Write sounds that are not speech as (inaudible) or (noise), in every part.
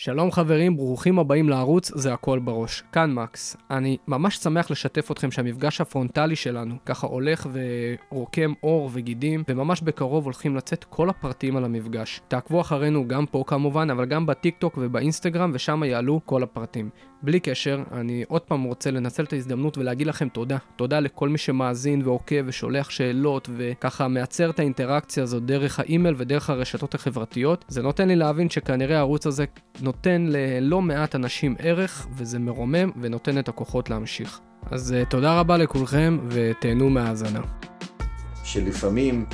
שלום חברים, ברוכים הבאים לערוץ, זה הכל בראש. כאן מקס. אני ממש שמח לשתף אתכם שהמפגש הפרונטלי שלנו ככה הולך ורוקם עור וגידים, וממש בקרוב הולכים לצאת כל הפרטים על המפגש. תעקבו אחרינו גם פה כמובן, אבל גם בטיק טוק ובאינסטגרם, ושם יעלו כל הפרטים. בלי קשר, אני עוד פעם רוצה לנצל את ההזדמנות ולהגיד לכם תודה. תודה לכל מי שמאזין ועוקב ושולח שאלות וככה מייצר את האינטראקציה הזאת דרך האימייל ודרך הרשתות החברתיות. זה נותן לי להבין שכנראה הערוץ הזה נותן ללא מעט אנשים ערך וזה מרומם ונותן את הכוחות להמשיך. אז uh, תודה רבה לכולכם ותהנו מהאזנה. שלפעמים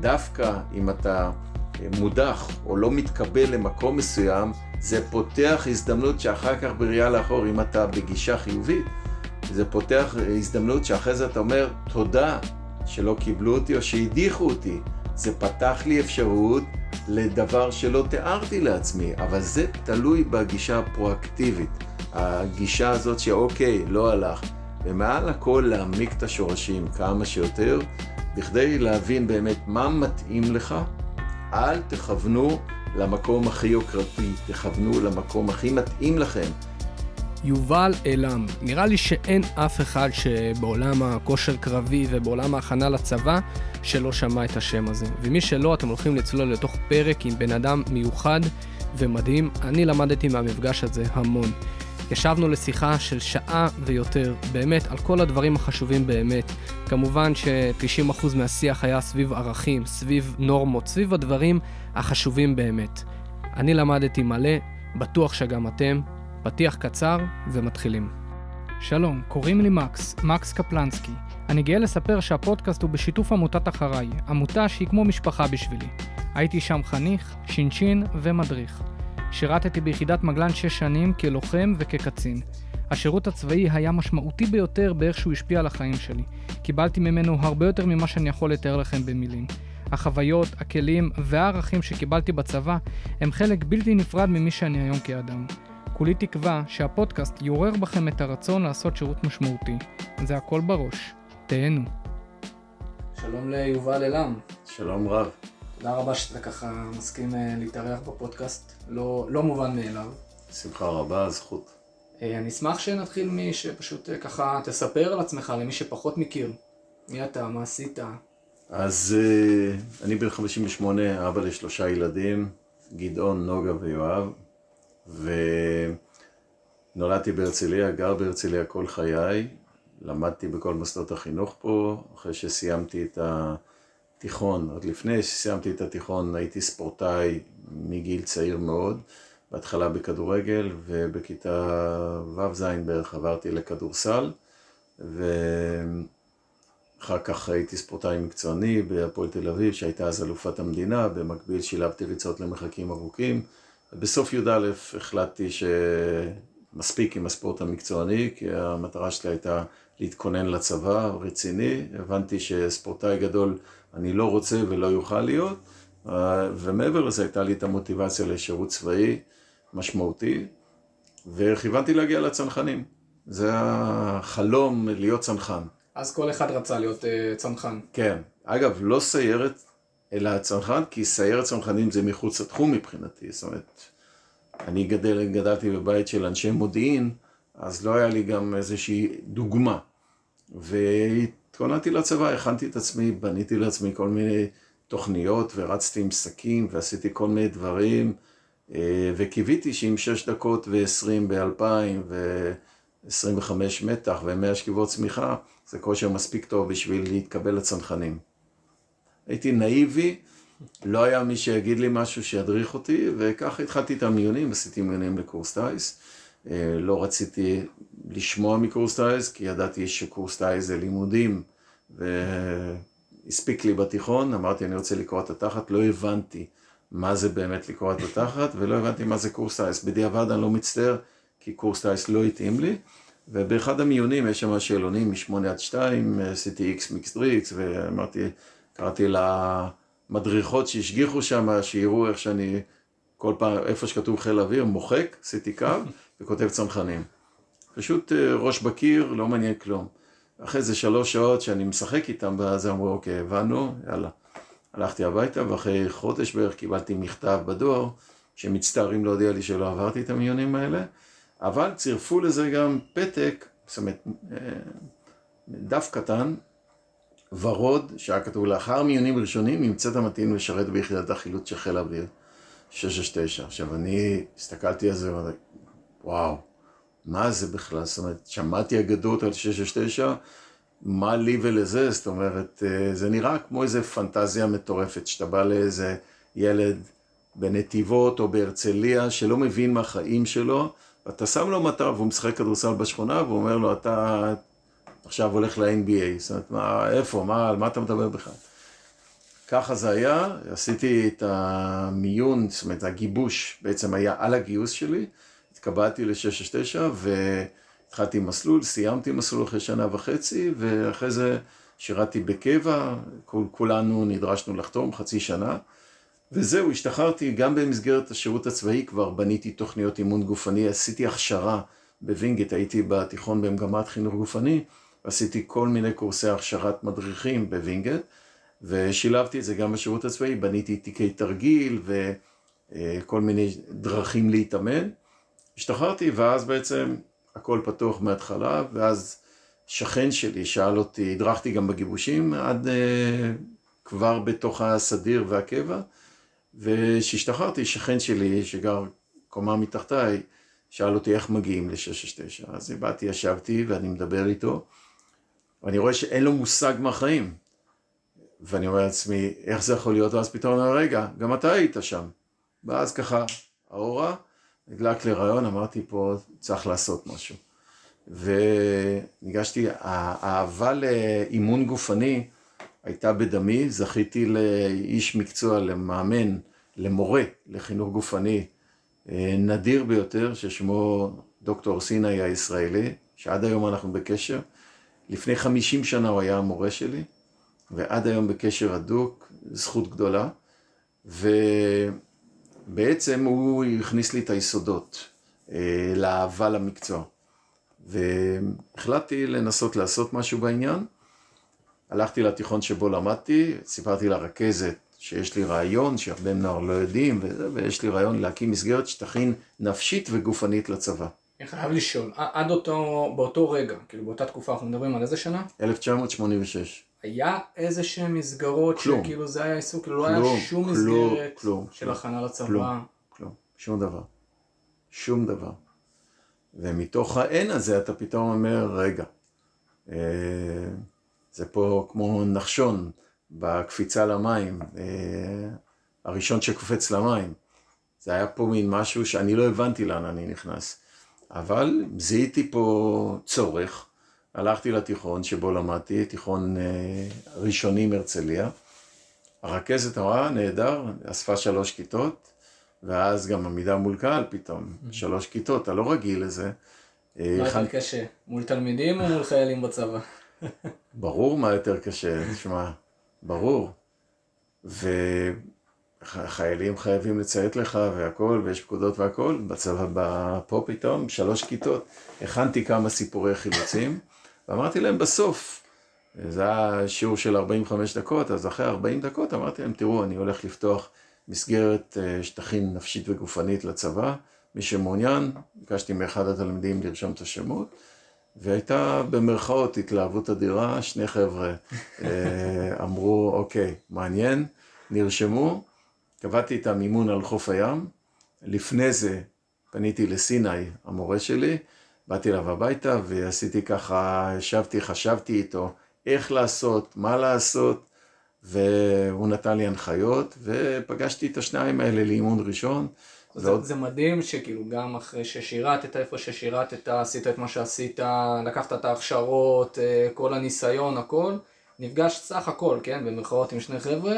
דווקא אם אתה מודח או לא מתקבל למקום מסוים, זה פותח הזדמנות שאחר כך בראייה לאחור, אם אתה בגישה חיובית, זה פותח הזדמנות שאחרי זה אתה אומר, תודה שלא קיבלו אותי או שהדיחו אותי. זה פתח לי אפשרות לדבר שלא תיארתי לעצמי, אבל זה תלוי בגישה הפרואקטיבית. הגישה הזאת שאוקיי, לא הלך. ומעל הכל להעמיק את השורשים כמה שיותר, בכדי להבין באמת מה מתאים לך. אל תכוונו למקום הכי יוקרתי, תכוונו למקום הכי מתאים לכם. יובל אלם, נראה לי שאין אף אחד שבעולם הכושר קרבי ובעולם ההכנה לצבא שלא שמע את השם הזה. ומי שלא, אתם הולכים לצלול לתוך פרק עם בן אדם מיוחד ומדהים. אני למדתי מהמפגש הזה המון. ישבנו לשיחה של שעה ויותר, באמת, על כל הדברים החשובים באמת. כמובן ש-90% מהשיח היה סביב ערכים, סביב נורמות, סביב הדברים החשובים באמת. אני למדתי מלא, בטוח שגם אתם. פתיח קצר ומתחילים. שלום, קוראים לי מקס, מקס קפלנסקי. אני גאה לספר שהפודקאסט הוא בשיתוף עמותת אחריי, עמותה שהיא כמו משפחה בשבילי. הייתי שם חניך, שינשין ומדריך. שירתתי ביחידת מגלן 6 שנים כלוחם וכקצין. השירות הצבאי היה משמעותי ביותר באיך שהוא השפיע על החיים שלי. קיבלתי ממנו הרבה יותר ממה שאני יכול לתאר לכם במילים. החוויות, הכלים והערכים שקיבלתי בצבא הם חלק בלתי נפרד ממי שאני היום כאדם. כולי תקווה שהפודקאסט יעורר בכם את הרצון לעשות שירות משמעותי. זה הכל בראש. תהנו. שלום ליובל אלם. שלום רב. תודה רבה שאתה ככה מסכים אה, להתארח בפודקאסט, לא, לא מובן מאליו. שמחה רבה, זכות. אה, אני אשמח שנתחיל משפשוט אה, ככה תספר על עצמך למי שפחות מכיר. מי אתה, מה עשית? אז אני בן 58, אבא לשלושה ילדים, גדעון, נוגה ויואב, ונולדתי בהרצליה, גר בהרצליה כל חיי, למדתי בכל מוסדות החינוך פה, אחרי שסיימתי את ה... תיכון, עוד לפני שסיימתי את התיכון הייתי ספורטאי מגיל צעיר מאוד, בהתחלה בכדורגל ובכיתה ו'-ז' בערך עברתי לכדורסל ואחר כך הייתי ספורטאי מקצועני בהפועל תל אביב שהייתה אז אלופת המדינה, במקביל שילבתי ריצות למרחקים ארוכים ובסוף י"א החלטתי שמספיק עם הספורט המקצועני כי המטרה שלי הייתה להתכונן לצבא רציני, הבנתי שספורטאי גדול אני לא רוצה ולא יוכל להיות, אה, ומעבר לזה הייתה לי את המוטיבציה לשירות צבאי משמעותי, וכיוונתי להגיע לצנחנים. זה החלום להיות צנחן. אז כל אחד רצה להיות uh, צנחן. כן. אגב, לא סיירת, אלא צנחן, כי סיירת צנחנים זה מחוץ לתחום מבחינתי. זאת אומרת, אני גדל, גדלתי בבית של אנשי מודיעין, אז לא היה לי גם איזושהי דוגמה. והתכוננתי לצבא, הכנתי את עצמי, בניתי לעצמי כל מיני תוכניות ורצתי עם שקים ועשיתי כל מיני דברים אה, וקיוויתי שעם 6 דקות ו-20 ב-2000 ו-25 מתח ו-100 שכיבות צמיחה זה כושר מספיק טוב בשביל להתקבל לצנחנים. הייתי נאיבי, לא היה מי שיגיד לי משהו שידריך אותי וככה התחלתי את המיונים, עשיתי מיונים לקורס טיס. אה, לא רציתי לשמוע מקורס טיס, כי ידעתי שקורס טיס זה לימודים, והספיק לי בתיכון, אמרתי אני רוצה לקרוא את התחת, לא הבנתי מה זה באמת לקרוא את התחת, ולא הבנתי מה זה קורס טיס. בדיעבד אני לא מצטער, כי קורס טיס לא התאים לי, ובאחד המיונים יש שם שאלונים מ-8 עד 2, עשיתי איקס מיקס דריקס, ואמרתי, קראתי למדריכות שהשגיחו שם, שיראו איך שאני... כל פעם, איפה שכתוב חיל אוויר, מוחק, עשיתי קו, וכותב צנחנים. פשוט אה, ראש בקיר, לא מעניין כלום. אחרי זה שלוש שעות שאני משחק איתם, ואז אמרו, אוקיי, הבנו, יאללה. הלכתי הביתה, ואחרי חודש בערך קיבלתי מכתב בדואר, שמצטערים להודיע לי שלא עברתי את המיונים האלה, אבל צירפו לזה גם פתק, זאת אומרת, אה, דף קטן, ורוד, שהיה כתוב לאחר מיונים ראשונים, נמצאת המתאים לשרת ביחידת החילוץ של חיל האוויר, 669. עכשיו, אני הסתכלתי על זה ואמרתי, וואו, מה זה בכלל? זאת אומרת, שמעתי אגדות על 669, מה לי ולזה? זאת אומרת, אה, זה נראה כמו איזה פנטזיה מטורפת, שאתה בא לאיזה ילד בנתיבות או בהרצליה שלא מבין מהחיים שלו, ואתה שם לו מטרה והוא משחק כדורסל בשכונה והוא אומר לו, אתה עכשיו הולך ל-NBA, זאת אומרת, מה, איפה, מה, על מה אתה מדבר בכלל? ככה זה היה, עשיתי את המיון, זאת אומרת, הגיבוש בעצם היה על הגיוס שלי, התקבלתי ל-669 והתחלתי מסלול, סיימתי מסלול אחרי שנה וחצי, ואחרי זה שירתי בקבע, כול, כולנו נדרשנו לחתום חצי שנה. וזהו, השתחררתי גם במסגרת השירות הצבאי, כבר בניתי תוכניות אימון גופני, עשיתי הכשרה בווינגייט, הייתי בתיכון במגמת חינוך גופני, עשיתי כל מיני קורסי הכשרת מדריכים בווינגייט, ושילבתי את זה גם בשירות הצבאי, בניתי תיקי תרגיל וכל מיני דרכים להתאמן. השתחררתי ואז בעצם הכל פתוח מההתחלה, ואז שכן שלי שאל אותי, הדרכתי גם בגיבושים עד uh, כבר בתוך הסדיר והקבע, וכשהשתחררתי, שכן שלי שגר קומה מתחתיי, שאל אותי איך מגיעים ל-669. אז באתי, ישבתי ואני מדבר איתו, ואני רואה שאין לו מושג מהחיים. ואני אומר לעצמי, איך זה יכול להיות? ואז פתאום אומר, רגע, גם אתה היית שם. ואז ככה, האורה, נדלק לי רעיון, אמרתי פה, צריך לעשות משהו. וניגשתי, האהבה לאימון גופני הייתה בדמי, זכיתי לאיש מקצוע, למאמן, למורה, לחינוך גופני אה, נדיר ביותר, ששמו דוקטור סיני הישראלי, שעד היום אנחנו בקשר. לפני 50 שנה הוא היה המורה שלי, ועד היום בקשר הדוק, זכות גדולה. ובעצם הוא הכניס לי את היסודות אה, לאהבה למקצוע. והחלטתי לנסות לעשות משהו בעניין. הלכתי לתיכון שבו למדתי, סיפרתי לרכזת שיש לי רעיון, שהרבה נוער לא יודעים, ויש לי רעיון להקים מסגרת שתכין נפשית וגופנית לצבא. אני חייב לשאול, עד אותו, באותו רגע, כאילו באותה תקופה אנחנו מדברים על איזה שנה? 1986. היה איזה שהן מסגרות כלום. שכאילו זה היה עיסוק, כאילו לא היה שום כלום, מסגרת כלום, של כלום, הכנה לצבא. כלום, כלום, שום דבר. שום דבר. ומתוך האין הזה אתה פתאום אומר, רגע, אה, זה פה כמו נחשון בקפיצה למים, אה, הראשון שקופץ למים. זה היה פה מין משהו שאני לא הבנתי לאן אני נכנס. אבל זיהיתי פה צורך, הלכתי לתיכון שבו למדתי, תיכון אה, ראשוני מהרצליה. הרכזת אמרה, נהדר, אספה שלוש כיתות, ואז גם עמידה מול קהל פתאום, שלוש כיתות, אתה לא רגיל לזה. אה, מה יותר קשה, מול תלמידים או מול חיילים בצבא? (laughs) ברור מה יותר קשה, תשמע, ברור. וחיילים חייבים לציית לך והכל, ויש פקודות והכל, בצבא, פה פתאום, שלוש כיתות. הכנתי כמה סיפורי חילוצים, ואמרתי להם בסוף, זה היה שיעור של 45 דקות, אז אחרי 40 דקות אמרתי להם, תראו, אני הולך לפתוח מסגרת אה, שתכין נפשית וגופנית לצבא, מי שמעוניין, ביקשתי מאחד התלמידים לרשום את השמות. והייתה במרכאות התלהבות אדירה, שני חבר'ה אה, (laughs) אמרו, אוקיי, מעניין, נרשמו, קבעתי את המימון על חוף הים, לפני זה פניתי לסיני, המורה שלי, באתי אליו הביתה ועשיתי ככה, ישבתי, חשבתי איתו איך לעשות, מה לעשות, והוא נתן לי הנחיות, ופגשתי את השניים האלה לאימון ראשון. זה, זה מדהים שכאילו גם אחרי ששירתת איפה ששירתת, עשית את מה שעשית, לקחת את ההכשרות, אה, כל הניסיון, הכל, נפגש סך הכל, כן, במרכאות עם שני חבר'ה,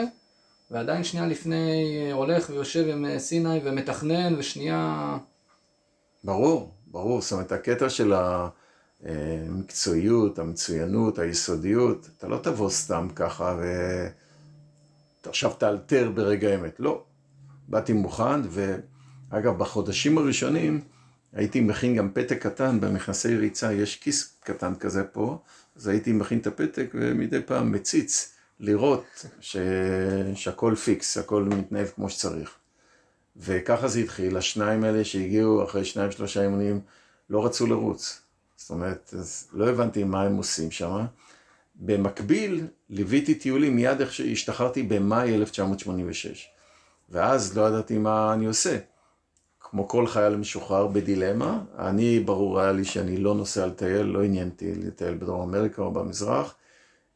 ועדיין שנייה לפני אה, הולך ויושב עם אה, סיני ומתכנן, ושנייה... ברור, ברור, זאת אומרת, הקטע של המקצועיות, המצוינות, היסודיות, אתה לא תבוא סתם ככה ועכשיו תאלתר ברגע האמת, לא. באתי מוכן, ואגב, בחודשים הראשונים הייתי מכין גם פתק קטן במכנסי ריצה, יש כיס קטן כזה פה, אז הייתי מכין את הפתק ומדי פעם מציץ לראות ש... שהכל פיקס, הכל מתנהל כמו שצריך. וככה זה התחיל, השניים האלה שהגיעו אחרי שניים שלושה אימונים לא רצו לרוץ. זאת אומרת, לא הבנתי מה הם עושים שם. במקביל, ליוויתי טיולים מיד איך שהשתחררתי במאי 1986. ואז לא ידעתי מה אני עושה. כמו כל חייל משוחרר בדילמה, אני, ברור היה לי שאני לא נוסע לטייל, לא עניינתי לטייל בדרום אמריקה או במזרח.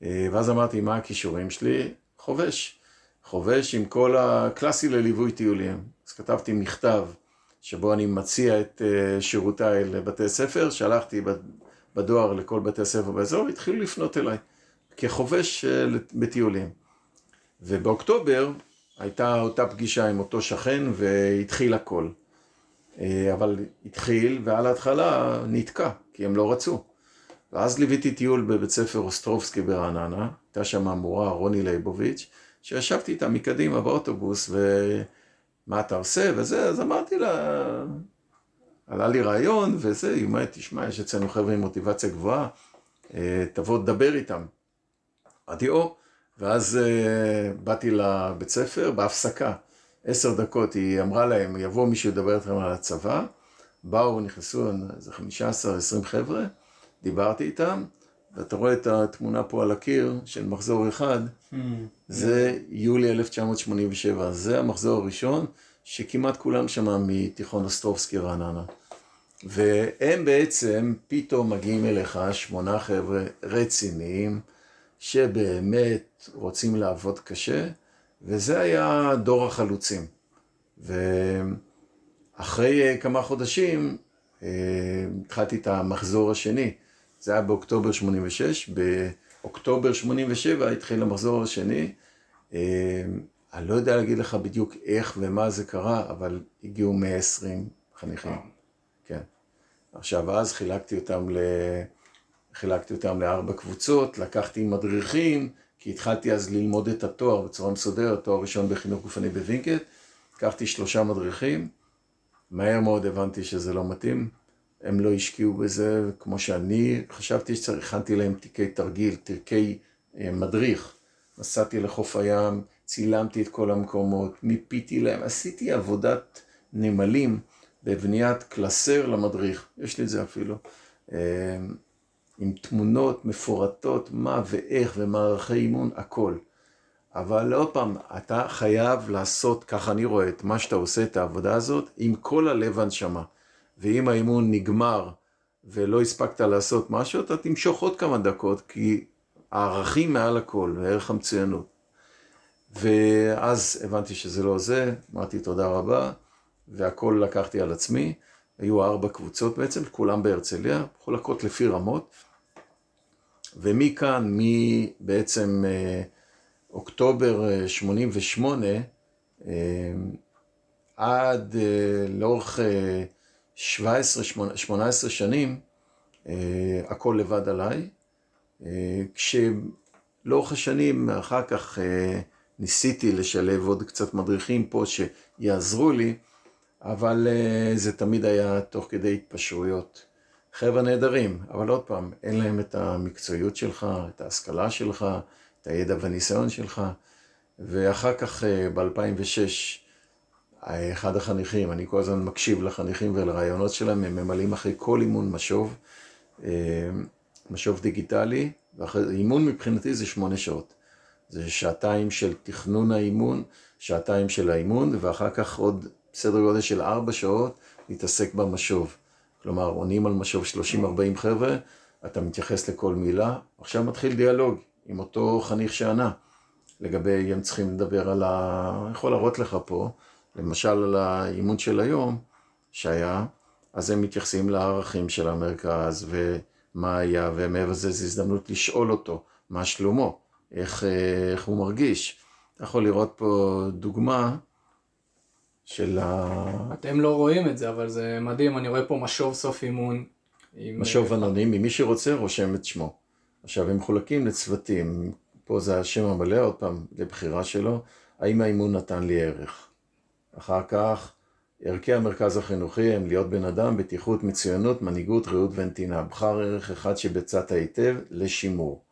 אה, ואז אמרתי, מה הכישורים שלי? חובש. חובש עם כל הקלאסי לליווי טיולים. אז כתבתי מכתב שבו אני מציע את אה, שירותיי לבתי ספר, שלחתי בדואר לכל בתי הספר באזור, והתחילו לפנות אליי כחובש אה, בטיולים. ובאוקטובר הייתה אותה פגישה עם אותו שכן והתחיל הכל. אה, אבל התחיל, ועל ההתחלה נתקע, כי הם לא רצו. ואז ליוויתי טיול בבית ספר אוסטרובסקי ברעננה, הייתה שם המורה רוני ליבוביץ', שישבתי איתה מקדימה באוטובוס, ומה אתה עושה וזה, אז אמרתי לה, עלה לי רעיון וזה, היא אומרת, תשמע, יש אצלנו חבר'ה עם מוטיבציה גבוהה, אה, תבוא תדבר איתם. אמרתי, או, ואז אה, באתי לבית ספר בהפסקה. עשר דקות, היא אמרה להם, יבוא מישהו לדבר איתכם על הצבא, באו, נכנסו איזה חמישה עשר, עשרים חבר'ה, דיברתי איתם, ואתה רואה את התמונה פה על הקיר של מחזור אחד, mm, זה יולי 1987, זה המחזור הראשון, שכמעט כולם שם מתיכון אסטרובסקי רעננה. והם בעצם פתאום מגיעים אליך, שמונה חבר'ה רציניים, שבאמת רוצים לעבוד קשה, וזה היה דור החלוצים. ואחרי אה, כמה חודשים אה, התחלתי את המחזור השני. זה היה באוקטובר 86, באוקטובר 87 התחיל המחזור השני. אה, אני לא יודע להגיד לך בדיוק איך ומה זה קרה, אבל הגיעו 120 חניכים. כן. עכשיו, אז חילקתי אותם, ל... חילקתי אותם לארבע קבוצות, לקחתי מדריכים, כי התחלתי אז ללמוד את התואר בצורה מסודרת, תואר ראשון בחינוך גופני בווינקט, לקחתי שלושה מדריכים, מהר מאוד הבנתי שזה לא מתאים, הם לא השקיעו בזה כמו שאני חשבתי שצריך, הכנתי להם תיקי תרגיל, תיקי אה, מדריך, נסעתי לחוף הים, צילמתי את כל המקומות, מיפיתי להם, עשיתי עבודת נמלים בבניית קלסר למדריך, יש לי את זה אפילו. אה, עם תמונות מפורטות, מה ואיך ומערכי אימון, הכל. אבל עוד פעם, אתה חייב לעשות, ככה אני רואה, את מה שאתה עושה, את העבודה הזאת, עם כל הלב הנשמה. ואם האימון נגמר ולא הספקת לעשות משהו, אתה תמשוך עוד כמה דקות, כי הערכים מעל הכל, וערך המצוינות. ואז הבנתי שזה לא זה, אמרתי תודה רבה, והכל לקחתי על עצמי. היו ארבע קבוצות בעצם, כולם בהרצליה, מחולקות לפי רמות. ומכאן, מבעצם אה, אוקטובר 88, אה, אה, עד לאורך 17-18 שנים, הכל לבד עליי. כשלאורך השנים, אחר כך ניסיתי לשלב עוד קצת מדריכים פה שיעזרו לי, אבל זה תמיד היה תוך כדי התפשרויות. חבר'ה נהדרים, אבל עוד פעם, אין להם את המקצועיות שלך, את ההשכלה שלך, את הידע והניסיון שלך. ואחר כך, אה, ב-2006, אחד החניכים, אני כל הזמן מקשיב לחניכים ולרעיונות שלהם, הם ממלאים אחרי כל אימון משוב, אה, משוב דיגיטלי, ואימון מבחינתי זה שמונה שעות. זה שעתיים של תכנון האימון, שעתיים של האימון, ואחר כך עוד סדר גודל של ארבע שעות להתעסק במשוב. כלומר, עונים על משוב 30-40 חבר'ה, אתה מתייחס לכל מילה, עכשיו מתחיל דיאלוג עם אותו חניך שענה. לגבי, הם צריכים לדבר על ה... אני יכול להראות לך פה, למשל על האימון של היום שהיה, אז הם מתייחסים לערכים של המרכז ומה היה, ומעבר לזה זו הזדמנות לשאול אותו מה שלומו, איך, איך הוא מרגיש. אתה יכול לראות פה דוגמה. של ה... אתם לא רואים את זה, אבל זה מדהים, אני רואה פה משוב סוף אימון. משוב אנונימי, מי שרוצה רושם את שמו. עכשיו, הם מחולקים לצוותים, פה זה השם המלא, עוד פעם, לבחירה שלו, האם האימון נתן לי ערך. אחר כך, ערכי המרכז החינוכי הם להיות בן אדם, בטיחות, מצוינות, מנהיגות, רעות ונתינה. בחר ערך אחד שביצעת היטב לשימור.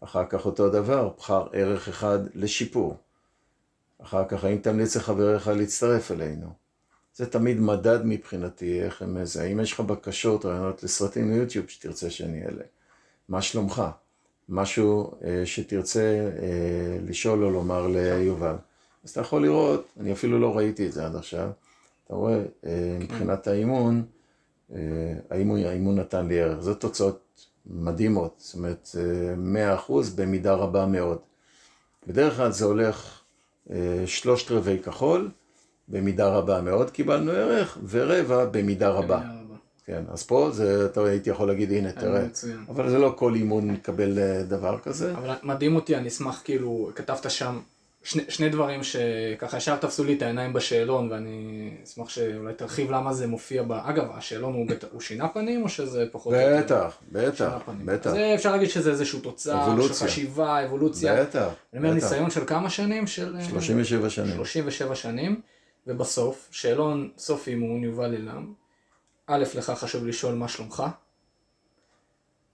אחר כך אותו דבר, בחר ערך אחד לשיפור. אחר כך, האם תמליץ לחבריך להצטרף אלינו? זה תמיד מדד מבחינתי, איך הם זה. האם יש לך בקשות, רעיונות לסרטים ליוטיוב שתרצה שאני אעלה? מה שלומך? משהו אה, שתרצה אה, לשאול או לומר ליובל. אז אתה יכול לראות, אני אפילו לא ראיתי את זה עד עכשיו, אתה רואה, אה, כן. מבחינת האימון, אה, האימון, האימון נתן לי ערך. זה תוצאות מדהימות, זאת אומרת, 100% אה, במידה רבה מאוד. בדרך כלל זה הולך שלושת רבעי כחול, במידה רבה מאוד קיבלנו ערך, ורבע במידה רבה. כן, אז פה זה, אתה הייתי יכול להגיד, הנה, תראה. מצוין. אבל זה לא כל אימון מקבל דבר כזה. אבל מדהים אותי, אני אשמח, כאילו, כתבת שם שני, שני דברים שככה ישר תפסו לי את העיניים בשאלון, ואני אשמח שאולי תרחיב למה זה מופיע ב... אגב, השאלון הוא, בת... הוא שינה פנים, או שזה פחות... בטח, בטח, בטח. זה אפשר להגיד שזה איזשהו תוצאה של חשיבה, אבולוציה. בטח, אני אומר, ניסיון של כמה שנים? של... 37 שנים. 37 שנים, ובסוף, שאלון סוף אימון, יובל אילם, א', לך חשוב לשאול מה שלומך.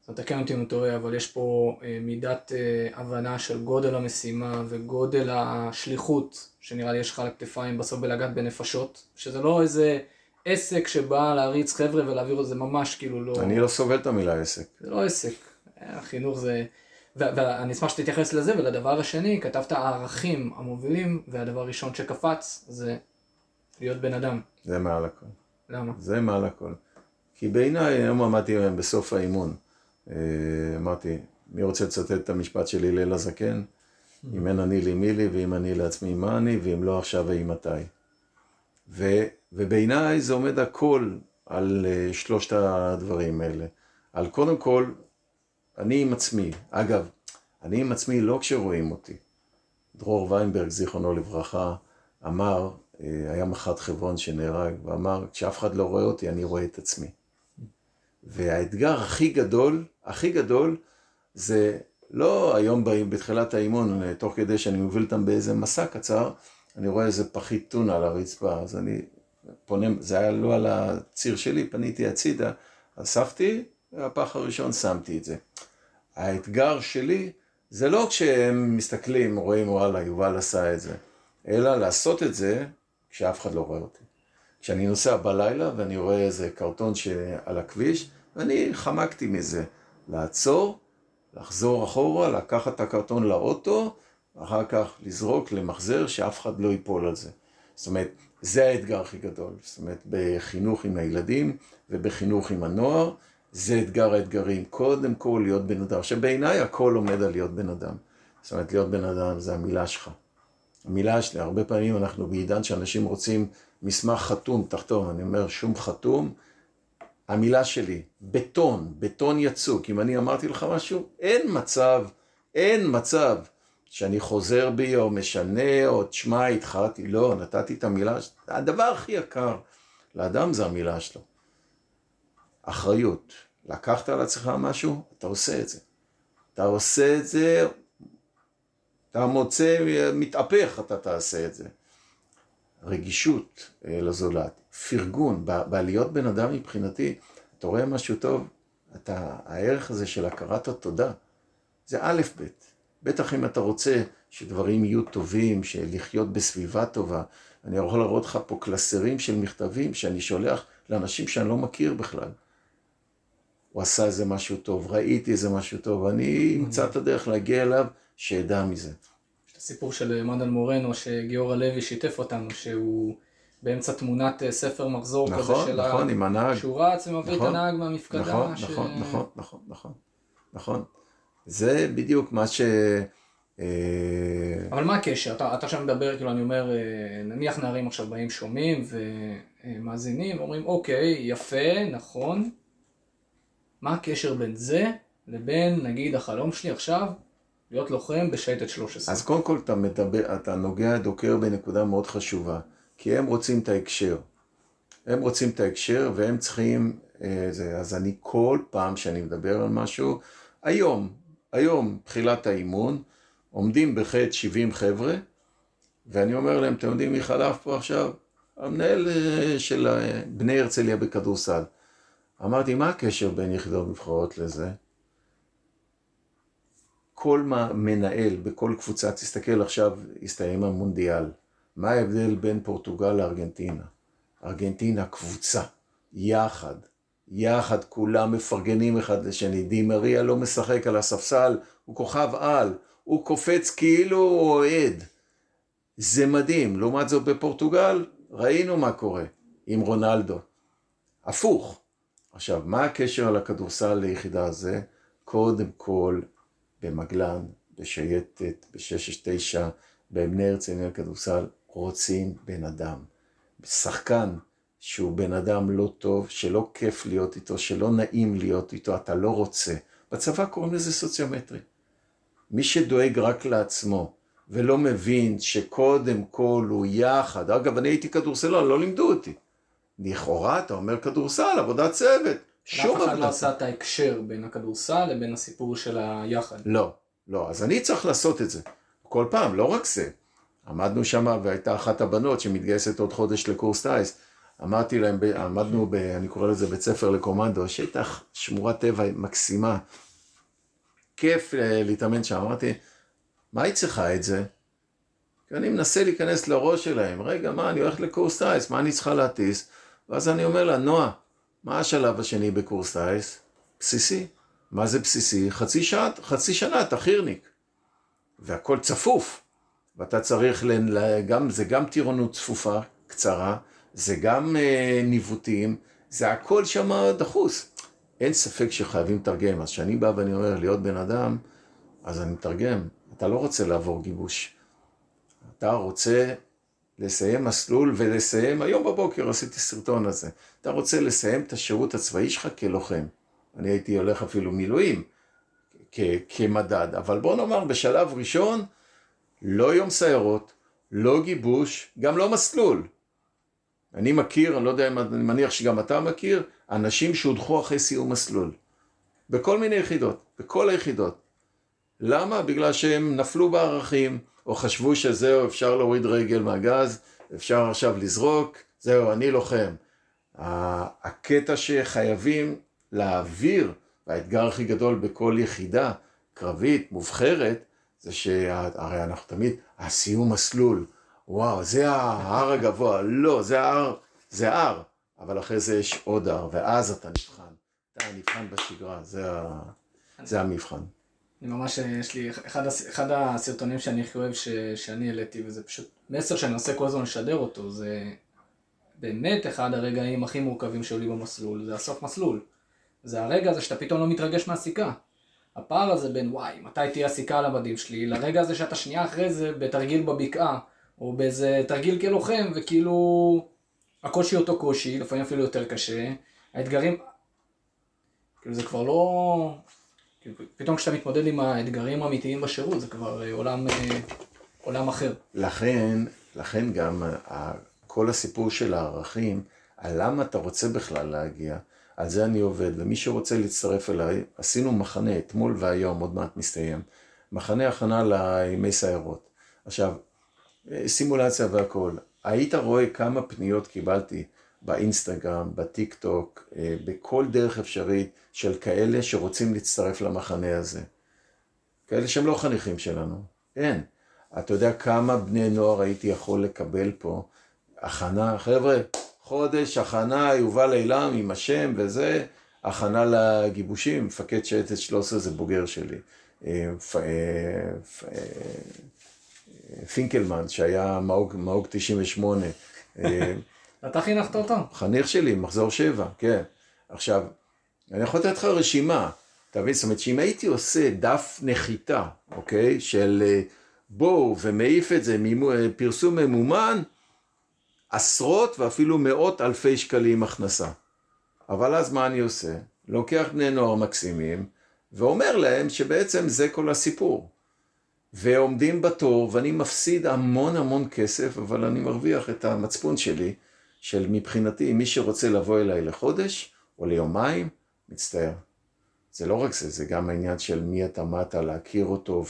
אז תקן אותי אם הוא טועה, אבל יש פה אה, מידת אה, הבנה של גודל המשימה וגודל השליחות שנראה לי יש לך על הכתפיים בסוף בלגעת בנפשות, שזה לא איזה עסק שבא להריץ חבר'ה ולהעביר את זה ממש כאילו לא... אני לא סובל את המילה עסק. זה לא עסק, החינוך זה... ואני אשמח שתתייחס לזה, ולדבר השני, כתבת הערכים המובילים, והדבר הראשון שקפץ זה להיות בן אדם. זה מעל הכל. למה? זה מעל הכל. כי בעיניי, היום עמדתי בסוף האימון. אה, אמרתי, מי רוצה לצטט את המשפט של הלל הזקן? אם אין אני לי מי לי, ואם אני לעצמי מה אני, ואם לא עכשיו ואם מתי. ו, ובעיניי זה עומד הכל על uh, שלושת הדברים האלה. על קודם כל, אני עם עצמי. אגב, אני עם עצמי לא כשרואים אותי. דרור ויינברג, זיכרונו לברכה, אמר, uh, היה מח"ט חברון שנהרג, ואמר, כשאף אחד לא רואה אותי, אני רואה את עצמי. והאתגר הכי גדול, הכי גדול, זה לא היום בתחילת האימון, תוך כדי שאני מוביל אותם באיזה מסע קצר, אני רואה איזה פחית טונה על הרצפה, אז אני פונה, זה היה לא על הציר שלי, פניתי הצידה, אספתי, והפח הראשון שמתי את זה. האתגר שלי זה לא כשהם מסתכלים, רואים וואלה, יובל עשה את זה, אלא לעשות את זה כשאף אחד לא רואה אותי. כשאני נוסע בלילה ואני רואה איזה קרטון שעל הכביש, ואני חמקתי מזה. לעצור, לחזור אחורה, לקחת את הקרטון לאוטו, ואחר כך לזרוק, למחזר, שאף אחד לא ייפול על זה. זאת אומרת, זה האתגר הכי גדול. זאת אומרת, בחינוך עם הילדים ובחינוך עם הנוער, זה אתגר האתגרים. קודם כל להיות בן אדם. עכשיו, בעיניי הכל עומד על להיות בן אדם. זאת אומרת, להיות בן אדם זה המילה שלך. המילה שלי, הרבה פעמים אנחנו בעידן שאנשים רוצים מסמך חתום, תחתום, אני אומר שום חתום, המילה שלי, בטון, בטון יצוק, אם אני אמרתי לך משהו, אין מצב, אין מצב שאני חוזר בי או משנה או תשמע, התחלתי, לא, נתתי את המילה, הדבר הכי יקר לאדם זה המילה שלו. אחריות, לקחת על עצמך משהו, אתה עושה את זה. אתה עושה את זה, אתה מוצא, מתהפך, אתה תעשה את זה. רגישות אה, לזולת, פרגון, בעליות בן אדם מבחינתי, אתה רואה משהו טוב, אתה, הערך הזה של הכרת התודה, זה א' ב', בטח אם אתה רוצה שדברים יהיו טובים, שלחיות בסביבה טובה, אני יכול להראות לך פה קלסרים של מכתבים שאני שולח לאנשים שאני לא מכיר בכלל. הוא עשה איזה משהו טוב, ראיתי איזה משהו טוב, אני אמצא את הדרך להגיע אליו, שידע מזה. הסיפור של מנדל מורנו, שגיורא לוי שיתף אותנו, שהוא באמצע תמונת אה, ספר מחזור נכון, כזה של נכון, ה... עם הנהג. שהוא רץ ומביא נכון, את הנהג מהמפקדה. נכון, ש... נכון, נכון, נכון, נכון, נכון. זה בדיוק מה ש... אה, אבל מה הקשר? אתה, אתה עכשיו מדבר, כאילו אני אומר, אה, נניח נערים עכשיו באים שומעים ומאזינים, אומרים אוקיי, יפה, נכון. מה הקשר בין זה לבין, נגיד, החלום שלי עכשיו, להיות לוחם בשייטת 13. אז קודם כל אתה מדבר, אתה נוגע דוקר בנקודה מאוד חשובה, כי הם רוצים את ההקשר. הם רוצים את ההקשר והם צריכים אה, זה. אז אני כל פעם שאני מדבר על משהו, היום, היום, תחילת האימון, עומדים בחטא 70 חבר'ה, ואני אומר להם, אתם יודעים מי חלף פה עכשיו? המנהל אה, של אה, בני הרצליה בכדורסל. אמרתי, מה הקשר בין יחידות מבחרות לזה? כל מנהל בכל קבוצה, תסתכל עכשיו, הסתיים המונדיאל, מה ההבדל בין פורטוגל לארגנטינה? ארגנטינה קבוצה, יחד, יחד כולם מפרגנים אחד לשני, די מריה לא משחק על הספסל, הוא כוכב על, הוא קופץ כאילו הוא אוהד. זה מדהים. לעומת זאת בפורטוגל, ראינו מה קורה עם רונלדו. הפוך. עכשיו, מה הקשר לכדורסל ליחידה הזה? קודם כל, במגלן, בשייטת, ב-669, באבני הרצליה כדורסל, רוצים בן אדם. שחקן שהוא בן אדם לא טוב, שלא כיף להיות איתו, שלא נעים להיות איתו, אתה לא רוצה. בצבא קוראים לזה סוציומטרי. מי שדואג רק לעצמו ולא מבין שקודם כל הוא יחד, אגב אני הייתי כדורסלון, לא לימדו אותי. לכאורה אתה אומר כדורסל, עבודת צוות. שום אף אחד לא עשה את ההקשר בין הכדורסל לבין הסיפור של היחד. לא, לא, אז אני צריך לעשות את זה. כל פעם, לא רק זה. עמדנו שם והייתה אחת הבנות שמתגייסת עוד חודש לקורס טיס. אמרתי להם, עמדנו, ב, אני קורא לזה בית ספר לקומנדו, שטח שמורת טבע מקסימה. כיף אה, להתאמן שם. אמרתי, מה היא צריכה את זה? כי אני מנסה להיכנס לראש שלהם, רגע, מה, אני הולך לקורס טיס, מה אני צריכה להטיס? ואז אני אומר לה, נועה, מה השלב השני בקורס טיס? בסיסי. מה זה בסיסי? חצי שעה, חצי שנה אתה חירניק. והכל צפוף. ואתה צריך. גם, זה גם טירונות צפופה, קצרה, זה גם אה, ניווטים, זה הכל שם דחוס. אין ספק שחייבים לתרגם. אז כשאני בא ואני אומר להיות בן אדם, אז אני מתרגם. אתה לא רוצה לעבור גיבוש. אתה רוצה לסיים מסלול ולסיים, היום בבוקר עשיתי סרטון הזה, אתה רוצה לסיים את השירות הצבאי שלך כלוחם. אני הייתי הולך אפילו מילואים כ- כמדד, אבל בוא נאמר בשלב ראשון, לא יום סיירות, לא גיבוש, גם לא מסלול. אני מכיר, אני לא יודע אם אני מניח שגם אתה מכיר, אנשים שהודחו אחרי סיום מסלול. בכל מיני יחידות, בכל היחידות. למה? בגלל שהם נפלו בערכים, או חשבו שזהו, אפשר להוריד רגל מהגז, אפשר עכשיו לזרוק, זהו, אני לוחם. הקטע שחייבים להעביר, והאתגר הכי גדול בכל יחידה קרבית, מובחרת, זה שהרי אנחנו תמיד, הסיום מסלול, וואו, זה ההר הגבוה, לא, זה ההר, זה הר, אבל אחרי זה יש עוד הר, ואז אתה נבחן, אתה נבחן בשגרה, זה, ה, זה המבחן. אני ממש, יש לי אחד, אחד הסרטונים שאני הכי אוהב ש, שאני העליתי, וזה פשוט מסר שאני עושה כל הזמן לשדר אותו, זה באמת אחד הרגעים הכי מורכבים שעולים במסלול, זה הסוף מסלול. זה הרגע הזה שאתה פתאום לא מתרגש מהסיכה. הפער הזה בין וואי, מתי תהיה הסיכה על המדים שלי, לרגע הזה שאתה שנייה אחרי זה בתרגיל בבקעה, או באיזה תרגיל כלוחם, וכאילו הקושי אותו קושי, לפעמים אפילו יותר קשה, האתגרים, כאילו זה כבר לא... פתאום כשאתה מתמודד עם האתגרים האמיתיים בשירות, זה כבר אה, עולם, אה, עולם אחר. לכן, לכן גם אה, כל הסיפור של הערכים, על למה אתה רוצה בכלל להגיע, על זה אני עובד, ומי שרוצה להצטרף אליי, עשינו מחנה אתמול והיום, עוד מעט מסתיים, מחנה הכנה לימי סיירות. עכשיו, סימולציה והכל, היית רואה כמה פניות קיבלתי באינסטגרם, בטיק טוק, בכל דרך אפשרית של כאלה שרוצים להצטרף למחנה הזה. כאלה שהם לא חניכים שלנו, אין. אתה יודע כמה בני נוער הייתי יכול לקבל פה, הכנה, חבר'ה, חודש הכנה, יובל אילם עם השם וזה, הכנה לגיבושים, מפקד שייטת 13 זה בוגר שלי. אה, אה, פינקלמן, שהיה מאוג 98. אתה חינכת אותו? חניך שלי, מחזור שבע, כן. עכשיו, אני יכול לתת לך רשימה, אתה מבין? זאת אומרת שאם הייתי עושה דף נחיתה, אוקיי? של אה, בואו ומעיף את זה, אה, פרסום ממומן, עשרות ואפילו מאות אלפי שקלים הכנסה. אבל אז מה אני עושה? לוקח בני נוער מקסימים ואומר להם שבעצם זה כל הסיפור. ועומדים בתור ואני מפסיד המון המון כסף, אבל אני מרוויח את המצפון שלי. של מבחינתי, מי שרוצה לבוא אליי לחודש או ליומיים, מצטער. זה לא רק זה, זה גם העניין של מי אתה, מה אתה, להכיר אותו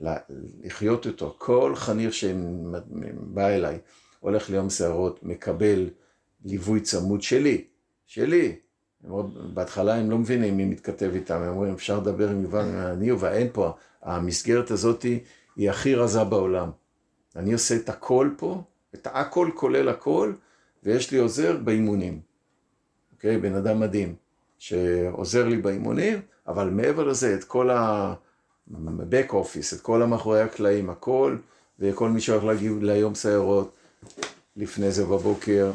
ולחיות אותו. כל חניר שבא אליי, הולך ליום שערות, מקבל ליווי צמוד שלי, שלי. בהתחלה הם לא מבינים מי מתכתב איתם, הם אומרים, אפשר לדבר עם יובל, אני יובל, אין פה, המסגרת הזאת היא הכי רזה בעולם. אני עושה את הכל פה, את הכל כולל הכל, ויש לי עוזר באימונים, אוקיי? בן אדם מדהים, שעוזר לי באימונים, אבל מעבר לזה, את כל ה-back office, את כל המאחורי הקלעים, הכל, וכל מי שהולך להגיב ליום סיירות, לפני זה בבוקר,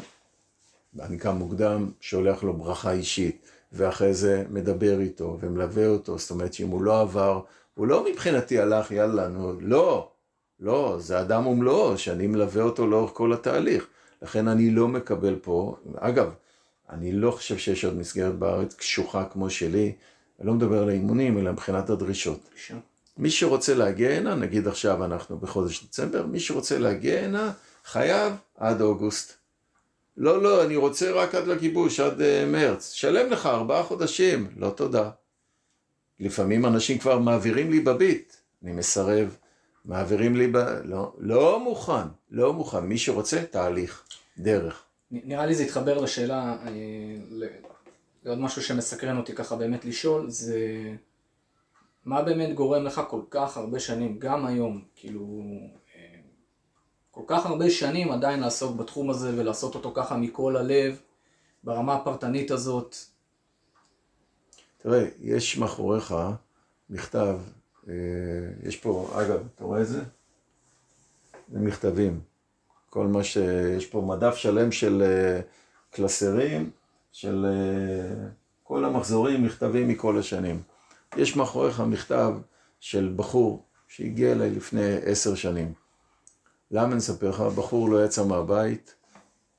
אני קם מוקדם, שולח לו ברכה אישית, ואחרי זה מדבר איתו ומלווה אותו, זאת אומרת שאם הוא לא עבר, הוא לא מבחינתי הלך, יאללה, נו, לא, לא, זה אדם ומלואו, שאני מלווה אותו לאורך כל התהליך. לכן אני לא מקבל פה, אגב, אני לא חושב שיש עוד מסגרת בארץ קשוחה כמו שלי, אני לא מדבר על האימונים, אלא מבחינת הדרישות. שם. מי שרוצה להגיע הנה, נגיד עכשיו אנחנו בחודש דצמבר, מי שרוצה להגיע הנה, חייב עד אוגוסט. לא, לא, אני רוצה רק עד לגיבוש, עד uh, מרץ. שלם לך ארבעה חודשים. לא תודה. לפעמים אנשים כבר מעבירים לי בביט, אני מסרב. מעבירים לי ב... לא, לא מוכן, לא מוכן. מי שרוצה, תהליך, דרך. נראה לי זה התחבר לשאלה, אה, לעוד משהו שמסקרן אותי ככה באמת לשאול, זה מה באמת גורם לך כל כך הרבה שנים, גם היום, כאילו, אה, כל כך הרבה שנים עדיין לעסוק בתחום הזה ולעשות אותו ככה מכל הלב, ברמה הפרטנית הזאת. תראה, יש מאחוריך מכתב אה, יש פה, אגב, אתה רואה את זה? זה מכתבים. כל מה ש... יש פה מדף שלם של אה, קלסרים, של אה, כל המחזורים, מכתבים מכל השנים. יש מאחוריך מכתב של בחור שהגיע אליי לפני עשר שנים. למה אני אספר לך? הבחור לא יצא מהבית,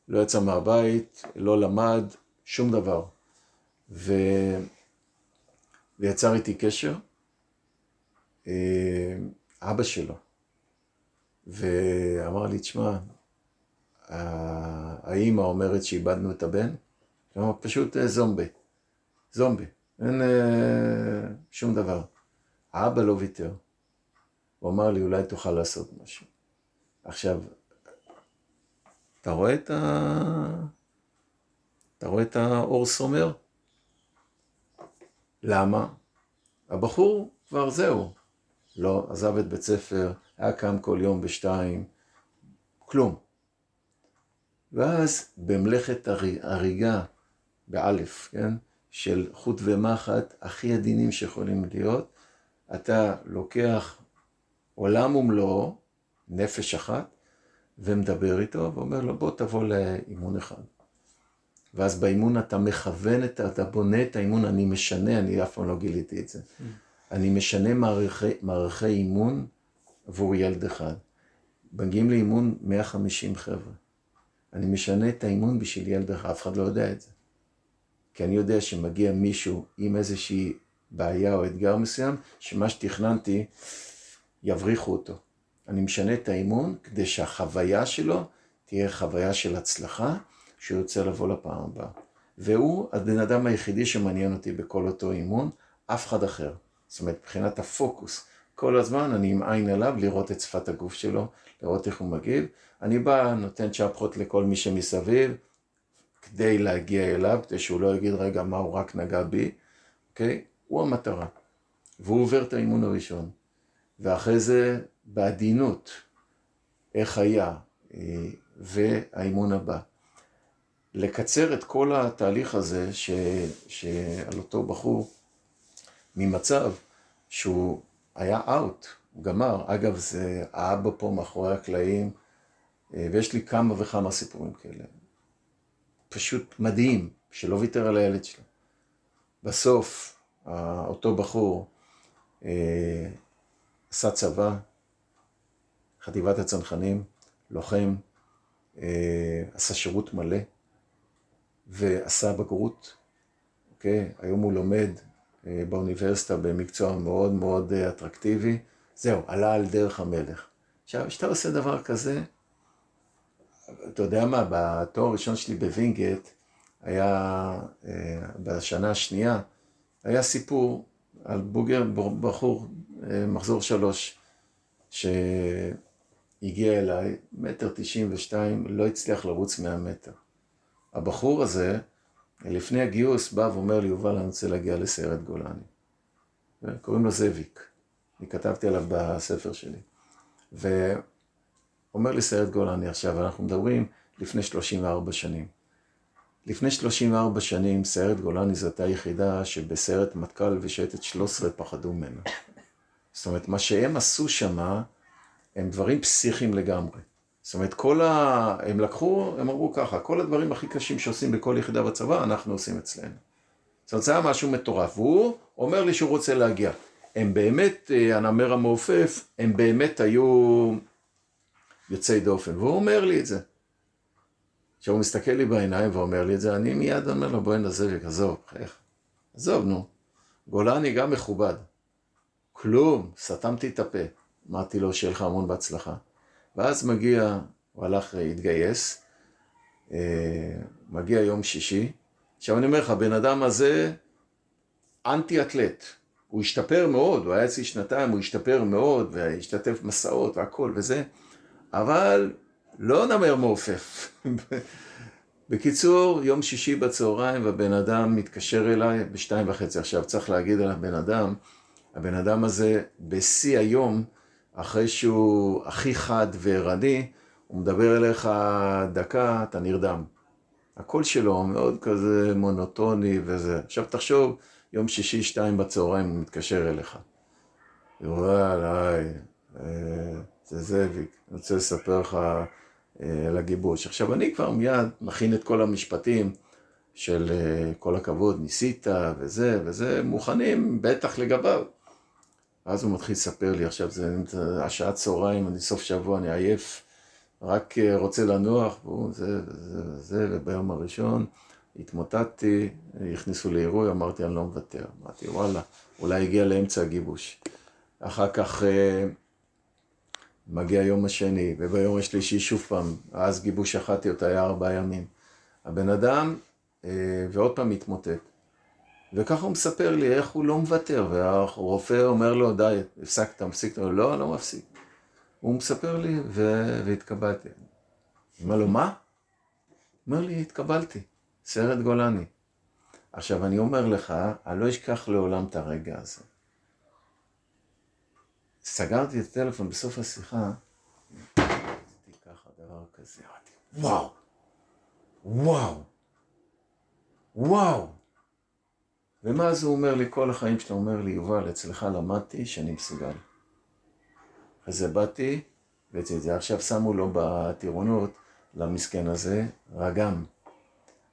לא יצא מהבית, לא למד, שום דבר. ו... ויצר איתי קשר. אה, אבא שלו, ואמר לי, תשמע, האימא אומרת שאיבדנו את הבן, כלומר פשוט אה, זומבי, זומבי, אין אה, שום דבר. האבא לא ויתר. הוא אמר לי, אולי תוכל לעשות משהו. עכשיו, אתה רואה את ה... אתה רואה את האור סומר? למה? הבחור כבר זהו, לא, עזב את בית ספר, היה קם כל יום בשתיים, כלום. ואז במלאכת הריגה, באלף, כן, של חוט ומחט, הכי עדינים שיכולים להיות, אתה לוקח עולם ומלואו, נפש אחת, ומדבר איתו, ואומר לו, בוא תבוא לאימון אחד. ואז באימון אתה מכוון, את, אתה בונה את האימון, אני משנה, אני אף פעם לא גיליתי את זה. אני משנה מערכי, מערכי אימון עבור ילד אחד. מגיעים לאימון 150 חבר'ה. אני משנה את האימון בשביל ילד אחד, אף אחד לא יודע את זה. כי אני יודע שמגיע מישהו עם איזושהי בעיה או אתגר מסוים, שמה שתכננתי, יבריחו אותו. אני משנה את האימון כדי שהחוויה שלו תהיה חוויה של הצלחה, שהוא ירצה לבוא לפעם הבאה. והוא הבן אדם היחידי שמעניין אותי בכל אותו אימון, אף אחד אחר. זאת אומרת, מבחינת הפוקוס, כל הזמן אני עם עין עליו לראות את שפת הגוף שלו, לראות איך הוא מגיב. אני בא, נותן צ'פחות לכל מי שמסביב, כדי להגיע אליו, כדי שהוא לא יגיד, רגע, מה הוא רק נגע בי, אוקיי? הוא המטרה. והוא עובר את האימון הראשון. ואחרי זה, בעדינות, איך היה, אה, והאימון הבא. לקצר את כל התהליך הזה ש, שעל אותו בחור ממצב שהוא היה אאוט, הוא גמר. אגב, זה האבא פה מאחורי הקלעים, ויש לי כמה וכמה סיפורים כאלה. פשוט מדהים, שלא ויתר על הילד שלו. בסוף, אותו בחור אה, עשה צבא, חטיבת הצנחנים, לוחם, אה, עשה שירות מלא, ועשה בגרות, אוקיי? היום הוא לומד אה, באוניברסיטה במקצוע מאוד מאוד אה, אטרקטיבי. זהו, עלה על דרך המלך. עכשיו, כשאתה עושה דבר כזה, אתה יודע מה, בתואר הראשון שלי בווינגייט, היה, אה, בשנה השנייה, היה סיפור על בוגר, בחור, מחזור שלוש, שהגיע אליי, מטר תשעים ושתיים, לא הצליח לרוץ מאה מטר. הבחור הזה, לפני הגיוס בא ואומר לי, יובל, אני רוצה להגיע לסיירת גולני. קוראים לו זאביק, אני כתבתי עליו בספר שלי. ואומר לי סיירת גולני עכשיו, אנחנו מדברים לפני 34 שנים. לפני 34 שנים סיירת גולני זו הייתה יחידה שבסיירת מטכ"ל ושייטת 13 פחדו ממנה. זאת אומרת, מה שהם עשו שמה, הם דברים פסיכיים לגמרי. זאת אומרת, כל ה... הם לקחו, הם אמרו ככה, כל הדברים הכי קשים שעושים בכל יחידה בצבא, אנחנו עושים אצלנו. זאת אומרת, זה היה משהו מטורף. והוא אומר לי שהוא רוצה להגיע. הם באמת, אה, הנמר המעופף, הם באמת היו יוצאי דופן. והוא אומר לי את זה. כשהוא מסתכל לי בעיניים ואומר לי את זה, אני מיד אומר לו, בואי נעזב, עזוב, איך? עזוב, נו. גולני גם מכובד. כלום, סתמתי את הפה. אמרתי לו, שיהיה לך המון בהצלחה. ואז מגיע, הוא הלך להתגייס, אה, מגיע יום שישי. עכשיו אני אומר לך, הבן אדם הזה אנטי אתלט. הוא השתפר מאוד, הוא היה אצלי שנתיים, הוא השתפר מאוד, והשתתף מסעות והכל וזה, אבל לא נמר מעופף. בקיצור, יום שישי בצהריים והבן אדם מתקשר אליי בשתיים וחצי. עכשיו צריך להגיד על הבן אדם, הבן אדם הזה בשיא היום, אחרי שהוא הכי חד וערני, הוא מדבר אליך דקה, אתה נרדם. הקול שלו מאוד כזה מונוטוני וזה. עכשיו תחשוב, יום שישי, שתיים בצהריים, הוא מתקשר אליך. יובל, היי, אה, זה זאביק, אני רוצה לספר לך אה, על הגיבוש. עכשיו, אני כבר מיד מכין את כל המשפטים של אה, כל הכבוד, ניסית וזה וזה, מוכנים בטח לגביו. אז הוא מתחיל לספר לי, עכשיו זה השעה צהריים, אני סוף שבוע, אני עייף, רק רוצה לנוח, והוא זה וזה וזה, וביום הראשון התמוטטתי, הכניסו לעירוי, אמרתי אני לא מוותר. אמרתי וואלה, אולי הגיע לאמצע הגיבוש. אחר כך אה, מגיע היום השני, וביום השלישי שוב פעם, אז גיבוש אותה היה ארבעה ימים. הבן אדם, אה, ועוד פעם מתמוטט. וככה הוא מספר לי איך הוא לא מוותר, והרופא אומר לו, די, הפסקת, מפסיק, לא, לא מפסיק. הוא מספר לי, ו... והתקבלתי. אומר לו, מה? אומר לי, התקבלתי. סרט גולני. עכשיו, אני אומר לך, אני לא אשכח לעולם את הרגע הזה. סגרתי את הטלפון בסוף השיחה, עשיתי ככה דבר כזה, אמרתי, וואו, וואו, וואו. ומה זה אומר לי כל החיים שלו, אומר לי, יובל, אצלך למדתי שאני מסוגל. אז זה באתי, ואת זה עכשיו שמו לו בטירונות, למסכן הזה, רגם.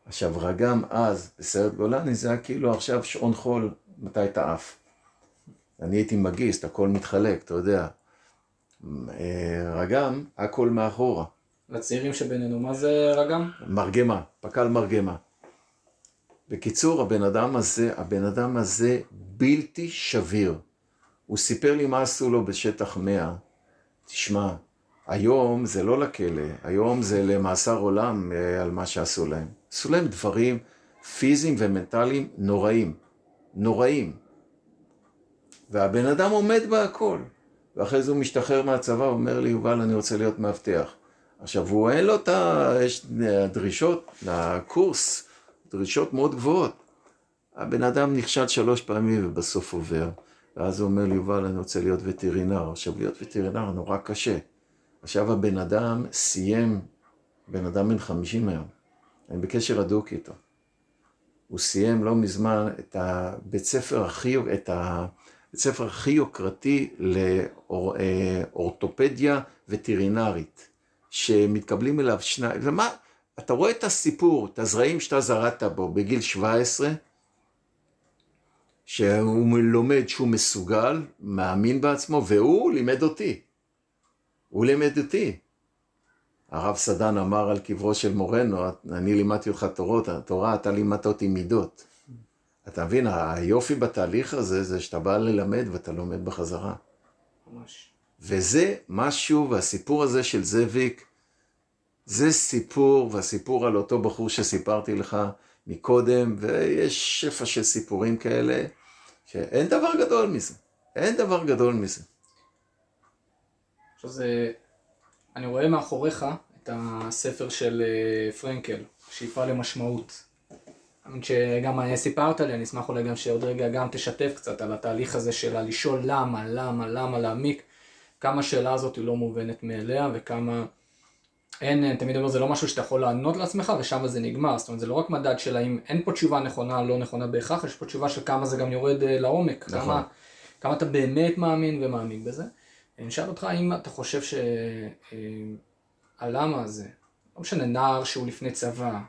עכשיו, רגם אז בסרט גולני זה היה כאילו עכשיו שעון חול, מתי אתה עף. אני הייתי מגיסט, הכל מתחלק, אתה יודע. אה, רגם, הכל מאחורה. לצעירים שבינינו, מה זה רגם? מרגמה, פק"ל מרגמה. בקיצור, הבן אדם הזה, הבן אדם הזה בלתי שביר. הוא סיפר לי מה עשו לו בשטח 100. תשמע, היום זה לא לכלא, היום זה למאסר עולם אה, על מה שעשו להם. עשו להם דברים פיזיים ומנטליים נוראים. נוראים. והבן אדם עומד בהכל. ואחרי זה הוא משתחרר מהצבא, אומר לי, יובל, אני רוצה להיות מאבטח. עכשיו, הוא אין לו את הדרישות לקורס, דרישות מאוד גבוהות. הבן אדם נכשל שלוש פעמים ובסוף עובר. ואז הוא אומר לי, יובל, אני רוצה להיות וטרינר. עכשיו, להיות וטרינר נורא קשה. עכשיו הבן אדם סיים, בן אדם בן חמישים היום, אני בקשר הדוק איתו. הוא סיים לא מזמן את הבית ספר הכי, את הבית ספר הכי יוקרתי לאורתופדיה וטרינרית, שמתקבלים אליו שניים, ומה, אתה רואה את הסיפור, את הזרעים שאתה זרעת בו בגיל 17, שהוא לומד שהוא מסוגל, מאמין בעצמו, והוא לימד אותי. הוא לימד אותי. הרב סדן אמר על קברו של מורנו, אני לימדתי אותך תורות, תורה, אתה לימדת אותי מידות. אתה מבין, היופי בתהליך הזה, זה שאתה בא ללמד ואתה לומד בחזרה. ממש. וזה משהו, והסיפור הזה של זאביק, זה סיפור, והסיפור על אותו בחור שסיפרתי לך מקודם, ויש שפע של סיפורים כאלה, שאין דבר גדול מזה. אין דבר גדול מזה. עכשיו זה, אני רואה מאחוריך את הספר של אה, פרנקל, שאיפה למשמעות. שגם סיפרת לי, אני אשמח אולי גם שעוד רגע גם תשתף קצת על התהליך הזה של לשאול למה, למה, למה להעמיק, כמה השאלה הזאת היא לא מובנת מאליה וכמה אין, תמיד אומר, זה לא משהו שאתה יכול לענות לעצמך ושם זה נגמר. זאת אומרת, זה לא רק מדד של האם, אין פה תשובה נכונה, לא נכונה בהכרח, יש פה תשובה של כמה זה גם יורד אה, לעומק. נכון. כמה, כמה אתה באמת מאמין ומאמין בזה. אני אשאל אותך האם אתה חושב שהלמה אה, הזה, לא משנה, נער שהוא לפני צבא,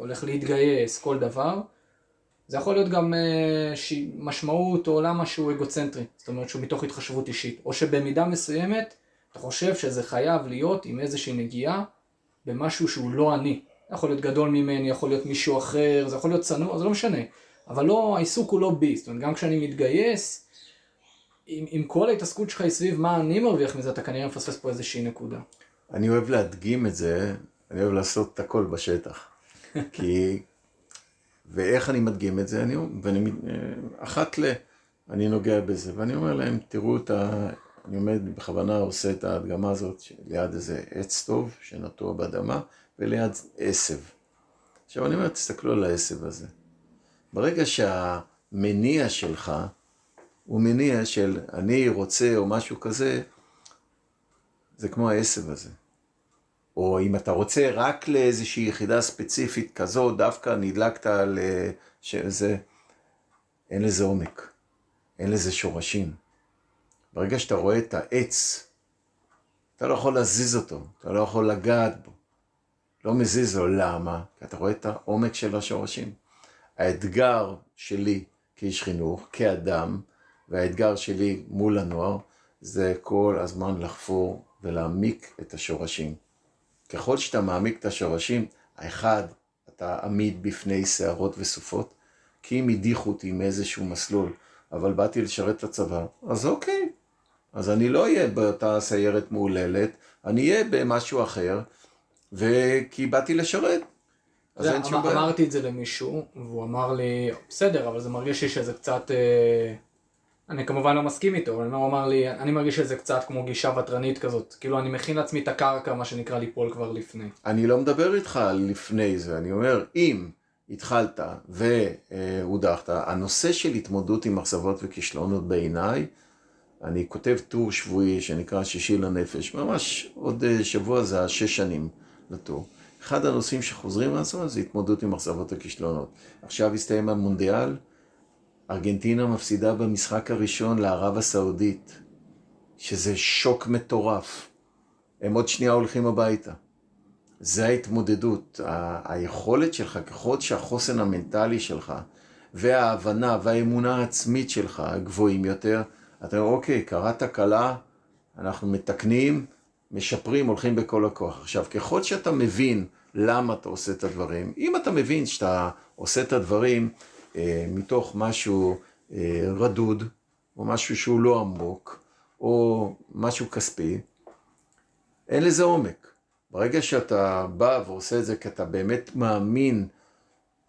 הולך להתגייס, כל דבר, זה יכול להיות גם אה, משמעות או למה שהוא אגוצנטרי, זאת אומרת שהוא מתוך התחשבות אישית, או שבמידה מסוימת אתה חושב שזה חייב להיות עם איזושהי נגיעה במשהו שהוא לא אני. יכול להיות גדול ממני, יכול להיות מישהו אחר, זה יכול להיות צנוע, זה לא משנה. אבל לא, העיסוק הוא לא בי, זאת אומרת גם כשאני מתגייס, עם, עם כל ההתעסקות שלך סביב מה אני מרוויח מזה, אתה כנראה מפספס פה איזושהי נקודה. אני אוהב להדגים את זה, אני אוהב לעשות את הכל בשטח. כי... ואיך אני מדגים את זה? אני, ואני, אחת ל... אני נוגע בזה, ואני אומר להם, תראו את ה... אני עומד, בכוונה עושה את ההדגמה הזאת ליד איזה עץ טוב שנטוע באדמה, וליד עשב. עכשיו אני אומר, תסתכלו על העשב הזה. ברגע שהמניע שלך הוא מניע של אני רוצה או משהו כזה, זה כמו העשב הזה. או אם אתה רוצה רק לאיזושהי יחידה ספציפית כזו, דווקא נדלקת על... שזה... אין לזה עומק, אין לזה שורשים. ברגע שאתה רואה את העץ, אתה לא יכול להזיז אותו, אתה לא יכול לגעת בו. לא מזיז לו, למה? כי אתה רואה את העומק של השורשים. האתגר שלי כאיש חינוך, כאדם, והאתגר שלי מול הנוער, זה כל הזמן לחפור ולהעמיק את השורשים. ככל שאתה מעמיק את השורשים, האחד, אתה עמיד בפני שערות וסופות, כי אם הדיחו אותי מאיזשהו מסלול, אבל באתי לשרת את הצבא, אז אוקיי, אז אני לא אהיה באותה סיירת מהוללת, אני אהיה במשהו אחר, וכי באתי לשרת. אז אין שום בעיה. אמרתי את זה למישהו, והוא אמר לי, בסדר, אבל זה מרגיש לי שזה קצת... אה... אני כמובן לא מסכים איתו, אבל הוא אמר לי, אני מרגיש שזה קצת כמו גישה ותרנית כזאת. כאילו, אני מכין לעצמי את הקרקע, מה שנקרא, ליפול כבר לפני. אני לא מדבר איתך על לפני זה, אני אומר, אם התחלת והודחת, הנושא של התמודדות עם אכזבות וכישלונות בעיניי, אני כותב טור שבועי שנקרא שישי לנפש, ממש עוד אה, שבוע זה השש שנים לטור. אחד הנושאים שחוזרים לעצמם זה התמודדות עם אכזבות וכישלונות. עכשיו הסתיים המונדיאל, ארגנטינה מפסידה במשחק הראשון לערב הסעודית, שזה שוק מטורף. הם עוד שנייה הולכים הביתה. זה ההתמודדות, ה- היכולת שלך, ככל שהחוסן המנטלי שלך וההבנה והאמונה העצמית שלך גבוהים יותר, אתה אומר, אוקיי, קרה תקלה, אנחנו מתקנים, משפרים, הולכים בכל הכוח. עכשיו, ככל שאתה מבין למה אתה עושה את הדברים, אם אתה מבין שאתה עושה את הדברים מתוך משהו אה, רדוד, או משהו שהוא לא עמוק, או משהו כספי, אין לזה עומק. ברגע שאתה בא ועושה את זה כי אתה באמת מאמין,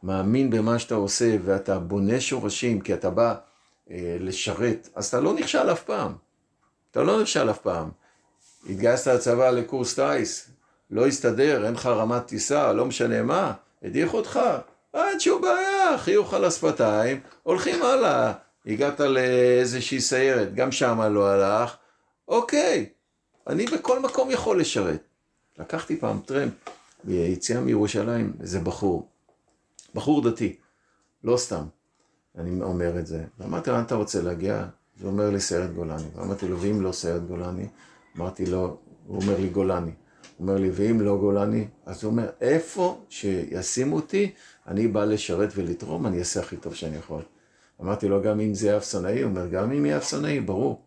מאמין במה שאתה עושה, ואתה בונה שורשים, כי אתה בא אה, לשרת, אז אתה לא נכשל אף פעם. אתה לא נכשל אף פעם. התגייסת לצבא לקורס טיס, לא הסתדר, אין לך רמת טיסה, לא משנה מה, הדיח אותך, אין שום בעיה, חיוך על השפתיים, הולכים הלאה. הגעת לאיזושהי סיירת, גם שמה לא הלך, אוקיי, אני בכל מקום יכול לשרת. לקחתי פעם טרמפ ביציאה מירושלים, איזה בחור, בחור דתי, לא סתם. אני אומר את זה. ואמרתי לו, לאן אתה רוצה להגיע? הוא אומר לי, סיירת גולני. ואמרתי לו, ואם לא סיירת גולני? אמרתי לו, הוא אומר לי, גולני. הוא אומר לי, ואם לא גולני? אז הוא אומר, איפה שישימו אותי, אני בא לשרת ולתרום, אני אעשה הכי טוב שאני יכול. אמרתי לו, גם אם זה יהיה אפסנאי? הוא אומר, גם אם יהיה אפסנאי, ברור.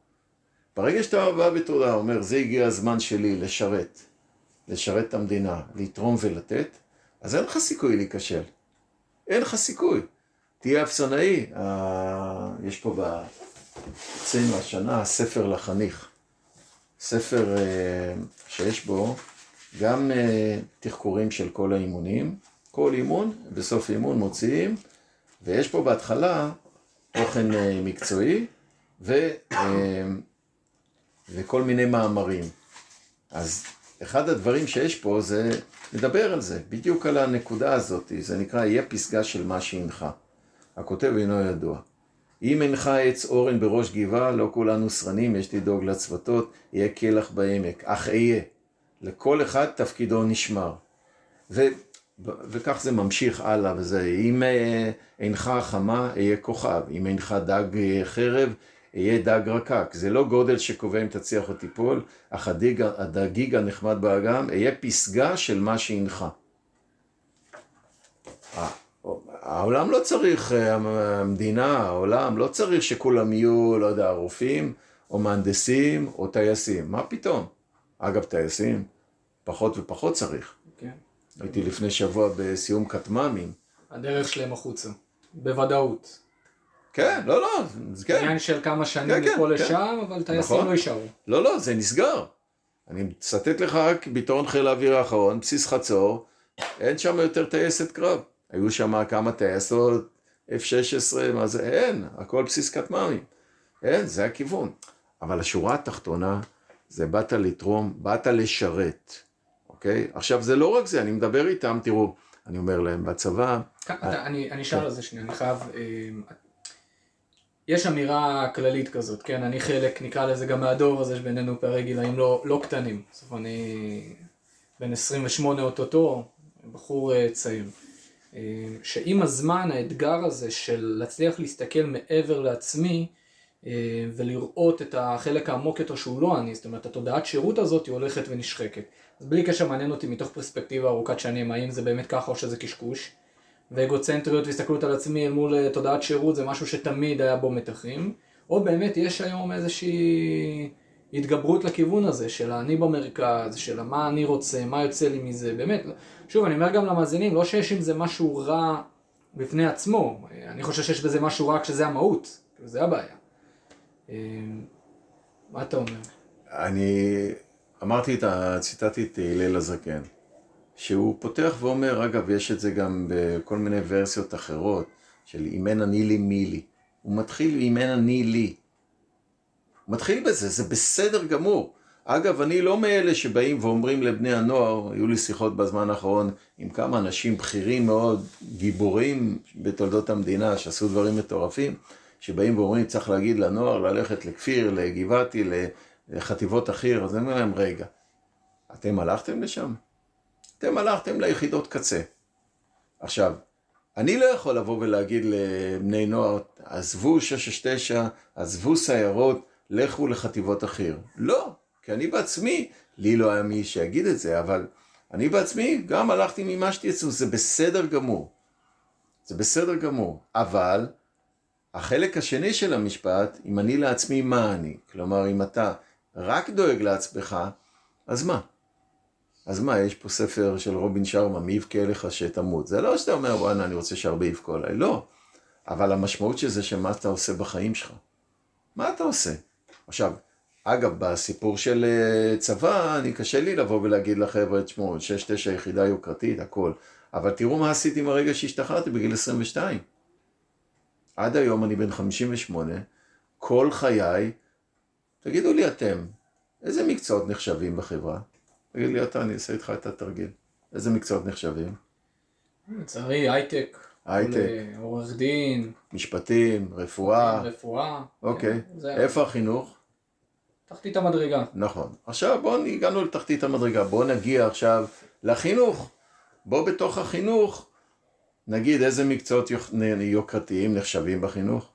ברגע שאתה בא בתודה, אומר, זה הגיע הזמן שלי לשרת, לשרת את המדינה, לתרום ולתת, אז אין לך סיכוי להיכשל. אין לך סיכוי. תהיה אפסנאי, אה, יש פה אצלנו השנה ספר לחניך. ספר אה, שיש בו גם אה, תחקורים של כל האימונים, כל אימון, בסוף אימון מוציאים, ויש פה בהתחלה תוכן מקצועי ו, וכל מיני מאמרים. אז אחד הדברים שיש פה זה לדבר על זה, בדיוק על הנקודה הזאת, זה נקרא יהיה פסגה של מה שהנחה. הכותב אינו ידוע. אם אינך עץ אורן בראש גבעה, לא כולנו שרנים, יש לדאוג לצוותות, יהיה קלח בעמק, אך אהיה. לכל אחד תפקידו נשמר. ו, וכך זה ממשיך הלאה וזה, אם אה, אינך חמה, אהיה כוכב, אם אינך דג אה, חרב, אהיה דג רקק. זה לא גודל שקובע אם תצליח או תיפול, אך הדג, הדגיג הנחמד באגם, אהיה פסגה של מה שהנך. העולם לא צריך, אה, המדינה, העולם לא צריך שכולם יהיו, לא יודע, רופאים, או מהנדסים, או טייסים. מה פתאום? אגב, טייסים, פחות ופחות צריך. כן. הייתי לפני שבוע בסיום כטמ"מים. הדרך שלהם החוצה, בוודאות. כן, לא, לא, זה כן. עניין של כמה שנים כן, מפה כן, לשם, כן. אבל טייסים נכון. לא יישארו. לא, לא, זה נסגר. אני מצטט לך רק ביטאון חיל האוויר האחרון, בסיס חצור, אין שם יותר טייסת קרב. היו שם כמה טייסות, F-16, מה זה, אין, הכל בסיס כטמ"מים. אין, זה הכיוון. אבל השורה התחתונה, זה באת לתרום, באת לשרת, אוקיי? עכשיו, זה לא רק זה, אני מדבר איתם, תראו, אני אומר להם, בצבא... אני אשאל על זה שנייה, אני חייב... אה, יש אמירה כללית כזאת, כן? אני חלק, נקרא לזה גם מהדור הזה שבינינו פערי גילאים לא, לא קטנים. בסוף אני בן 28 אוטוטו, בחור אה, צעיר. אה, שעם הזמן האתגר הזה של להצליח להסתכל מעבר לעצמי אה, ולראות את החלק העמוק יותר שהוא לא אני, זאת אומרת התודעת שירות הזאת היא הולכת ונשחקת. אז בלי קשר מעניין אותי מתוך פרספקטיבה ארוכת שנים האם זה באמת ככה או שזה קשקוש. ואגוצנטריות והסתכלות על עצמי אל מול אה, תודעת שירות זה משהו שתמיד היה בו מתחים. או באמת יש היום איזושהי התגברות לכיוון הזה של האני במרכז, של מה אני רוצה, מה יוצא לי מזה, באמת. שוב, אני אומר גם למאזינים, לא שיש עם זה משהו רע בפני עצמו, אני חושב שיש בזה משהו רע כשזה המהות, זה הבעיה. אה, מה אתה אומר? אני אמרתי את ה... ציטטתי את הלל הזקן, שהוא פותח ואומר, אגב, יש את זה גם בכל מיני ורסיות אחרות, של אם אין אני לי מי לי. הוא מתחיל אם אין אני לי. הוא מתחיל בזה, זה בסדר גמור. אגב, אני לא מאלה שבאים ואומרים לבני הנוער, היו לי שיחות בזמן האחרון עם כמה אנשים בכירים מאוד, גיבורים בתולדות המדינה, שעשו דברים מטורפים, שבאים ואומרים, צריך להגיד לנוער ללכת לכפיר, לגבעתי, לחטיבות החי"ר, אז אני אומר להם, רגע, אתם הלכתם לשם? אתם הלכתם ליחידות קצה. עכשיו, אני לא יכול לבוא ולהגיד לבני נוער, עזבו 669, עזבו סיירות, לכו לחטיבות החי"ר. לא, כי אני בעצמי, לי לא היה מי שיגיד את זה, אבל אני בעצמי גם הלכתי ממה שתצאו, זה בסדר גמור. זה בסדר גמור. אבל החלק השני של המשפט, אם אני לעצמי, מה אני? כלומר, אם אתה רק דואג לעצמך, אז מה? אז מה, יש פה ספר של רובין שרמה, מי יבכה לך שתמות. זה לא שאתה אומר, וואנה, אני רוצה שהרבה יבכו עליי. לא. אבל המשמעות של זה, שמה אתה עושה בחיים שלך. מה אתה עושה? עכשיו, אגב, בסיפור של אה, צבא, אני קשה לי לבוא ולהגיד לחבר'ה, תשמעו, 6-9 יחידה יוקרתית, הכל. אבל תראו מה עשיתי מהרגע שהשתחררתי בגיל 22. עד היום אני בן 58, כל חיי, תגידו לי אתם, איזה מקצועות נחשבים בחברה? תגיד לי אתה, אני אעשה איתך את התרגיל. איזה מקצועות נחשבים? לצערי, הייטק. הייטק. עורך דין. משפטים, רפואה. רפואה. אוקיי. כן, איפה החינוך? תחתית המדרגה. נכון. עכשיו בואו, הגענו לתחתית המדרגה. בואו נגיע עכשיו לחינוך. בואו בתוך החינוך נגיד איזה מקצועות יוקרתיים נחשבים בחינוך?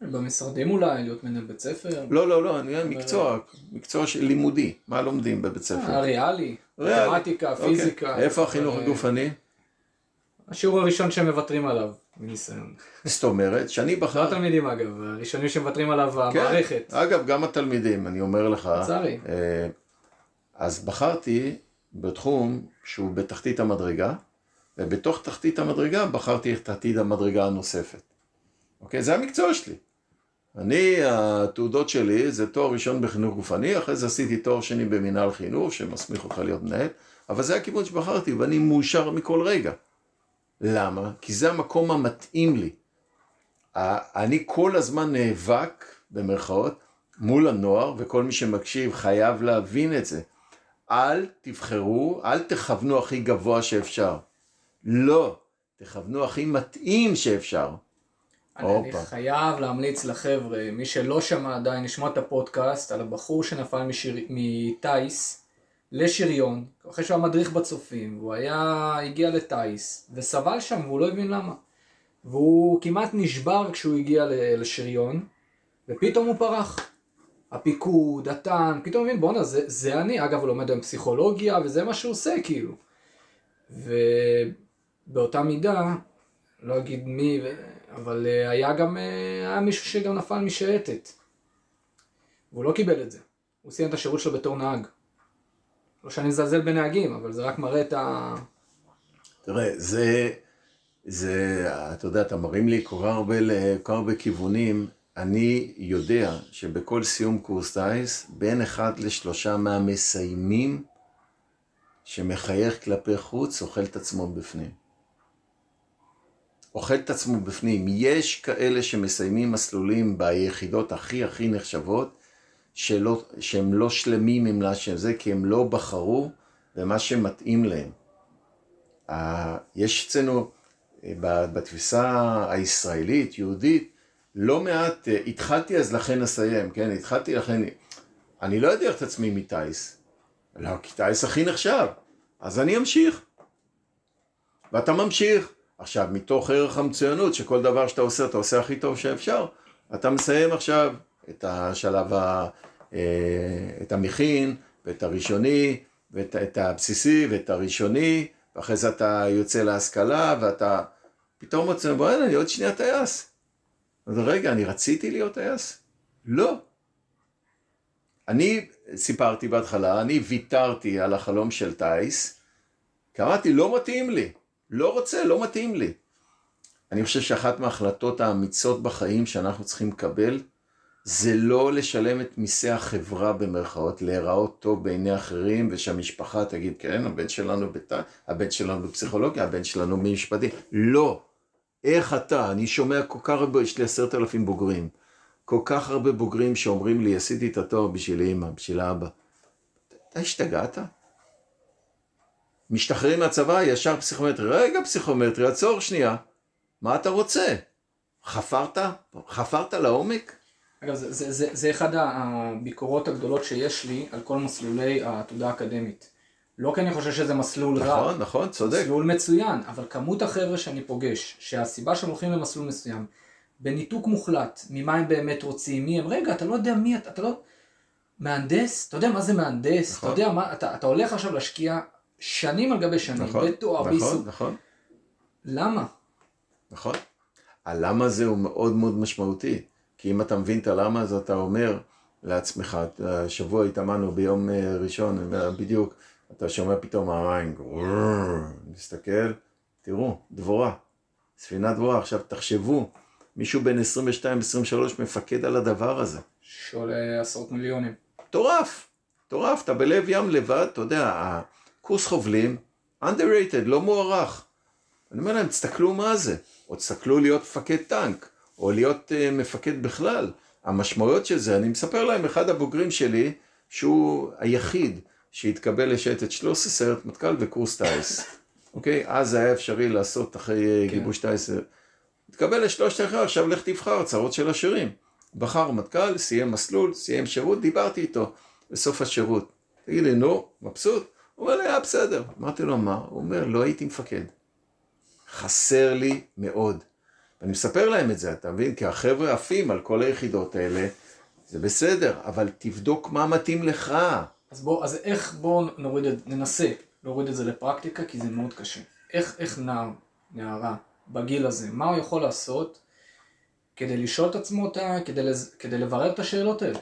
במשרדים אולי, להיות מנהל בית ספר? לא, לא, לא, אני אומר מקצוע, מקצוע של לימודי, מה לומדים בבית ספר? הריאלי, מתמטיקה, אוקיי. פיזיקה. איפה החינוך הגופני? השיעור הראשון שהם מוותרים עליו, מניסיון. זאת אומרת, שאני בחר... לא התלמידים אגב, הראשונים שמוותרים עליו כן, המערכת. אגב, גם התלמידים, אני אומר לך. לצערי. אה, אז בחרתי בתחום שהוא בתחתית המדרגה, ובתוך תחתית המדרגה בחרתי את תחתית המדרגה הנוספת. אוקיי? זה המקצוע שלי. אני, התעודות שלי זה תואר ראשון בחינוך גופני, אחרי זה עשיתי תואר שני במנהל חינוך, שמסמיך אותך להיות מנהל, אבל זה הכיוון שבחרתי, ואני מאושר מכל רגע. למה? כי זה המקום המתאים לי. אני כל הזמן נאבק, במרכאות, מול הנוער, וכל מי שמקשיב חייב להבין את זה. אל תבחרו, אל תכוונו הכי גבוה שאפשר. לא, תכוונו הכי מתאים שאפשר. אני חייב להמליץ לחבר'ה, מי שלא שמע עדיין, לשמוע את הפודקאסט על הבחור שנפל מטיס לשריון, אחרי שהוא היה מדריך בצופים, והוא היה, הגיע לטיס, וסבל שם והוא לא הבין למה. והוא כמעט נשבר כשהוא הגיע לשריון, ופתאום הוא פרח. הפיקוד, הטנק, פתאום מבין, בואנה, זה, זה אני. אגב, הוא לומד היום פסיכולוגיה, וזה מה שהוא עושה, כאילו. ובאותה מידה, לא אגיד מי, אבל אה, היה גם, אה, היה מישהו שגם נפל משייטת. והוא לא קיבל את זה. הוא סיים את השירות שלו בתור נהג. לא שאני מזלזל בנהגים, אבל זה רק מראה את ה... תראה, זה, זה, אתה יודע, אתה מרים לי כל הרבה, כל הרבה כיוונים. אני יודע שבכל סיום קורס טיס, בין אחד לשלושה מהמסיימים שמחייך כלפי חוץ, אוכל את עצמו בפנים. אוכל את עצמו בפנים. יש כאלה שמסיימים מסלולים ביחידות הכי הכי נחשבות, שלא, שהם לא שלמים עם זה, כי הם לא בחרו במה שמתאים להם. יש אצלנו, אה, בתפיסה הישראלית, יהודית, לא מעט, אה, התחלתי אז לכן אסיים, כן? התחלתי לכן, אני לא אדיח את עצמי מטייס. לא, כי טייס הכי נחשב. אז אני אמשיך. ואתה ממשיך. עכשיו, מתוך ערך המצוינות, שכל דבר שאתה עושה, אתה עושה הכי טוב שאפשר, אתה מסיים עכשיו את השלב, ה, אה, את המכין, ואת הראשוני, ואת את הבסיסי, ואת הראשוני, ואחרי זה אתה יוצא להשכלה, ואתה פתאום מוצא, בוא'נה, אני עוד שנייה טייס. אז רגע, אני רציתי להיות טייס? לא. אני סיפרתי בהתחלה, אני ויתרתי על החלום של טייס, כי אמרתי, לא מתאים לי. לא רוצה, לא מתאים לי. אני חושב שאחת מההחלטות האמיצות בחיים שאנחנו צריכים לקבל, זה לא לשלם את מיסי החברה במרכאות, להיראות טוב בעיני אחרים, ושהמשפחה תגיד, כן, הבן שלנו בת... הבן שלנו בפסיכולוגיה, הבן שלנו במשפטים. לא. איך אתה? אני שומע כל כך הרבה, יש לי עשרת אלפים בוגרים. כל כך הרבה בוגרים שאומרים לי, עשיתי את התואר בשביל אימא, בשביל האבא. אתה השתגעת? משתחררים מהצבא, ישר פסיכומטרי. רגע פסיכומטרי, עצור שנייה. מה אתה רוצה? חפרת? חפרת לעומק? אגב, זה, זה, זה, זה אחד הביקורות הגדולות שיש לי על כל מסלולי העתודה האקדמית. לא כי אני חושב שזה מסלול נכון, רע. נכון, נכון, צודק. מסלול מצוין, אבל כמות החבר'ה שאני פוגש, שהסיבה שהם הולכים למסלול מסוים, בניתוק מוחלט ממה הם באמת רוצים, מי הם, רגע, אתה לא יודע מי אתה, אתה לא... מהנדס, אתה יודע מה זה מהנדס, נכון. אתה יודע מה, אתה, אתה הולך עכשיו להשקיע שנים על גבי שנים, נכון, בתואר, נכון, בעיסוק. נכון. למה? נכון. הלמה זה הוא מאוד מאוד משמעותי. כי אם אתה מבין את הלמה, אז אתה אומר לעצמך, השבוע התאמנו ביום אה, ראשון, בדיוק, אתה שומע פתאום המים, מסתכל, תראו, דבורה, ספינת דבורה, עכשיו תחשבו, מישהו בן 22-23 מפקד על הדבר הזה. שעולה עשרות מיליונים. מטורף, מטורף, אתה בלב ים לבד, אתה יודע, קורס חובלים, underrated, לא מוערך. אני אומר להם, תסתכלו מה זה, או תסתכלו להיות מפקד טנק, או להיות uh, מפקד בכלל. המשמעויות של זה, אני מספר להם, אחד הבוגרים שלי, שהוא היחיד שהתקבל לשייטת 13 סיירת מטכ"ל וקורס טיס. (laughs) אוקיי? אז היה אפשרי לעשות אחרי כן. גיבוש טיס. התקבל לשלושת אחר, עכשיו לך תבחר צרות של השירים. בחר מטכ"ל, סיים מסלול, סיים שירות, דיברתי איתו בסוף השירות. תגיד לי, נו, מבסוט? הוא אומר לי, היה בסדר. אמרתי לו, מה? הוא אומר, לא הייתי מפקד. חסר לי מאוד. ואני מספר להם את זה, אתה מבין? כי החבר'ה עפים על כל היחידות האלה, זה בסדר, אבל תבדוק מה מתאים לך. אז בוא, אז איך, בוא נוריד את, ננסה להוריד את זה לפרקטיקה, כי זה מאוד קשה. איך, איך נער, נערה, בגיל הזה, מה הוא יכול לעשות כדי לשאול את עצמו אותה, כדי, לז, כדי לברר את השאלות האלה?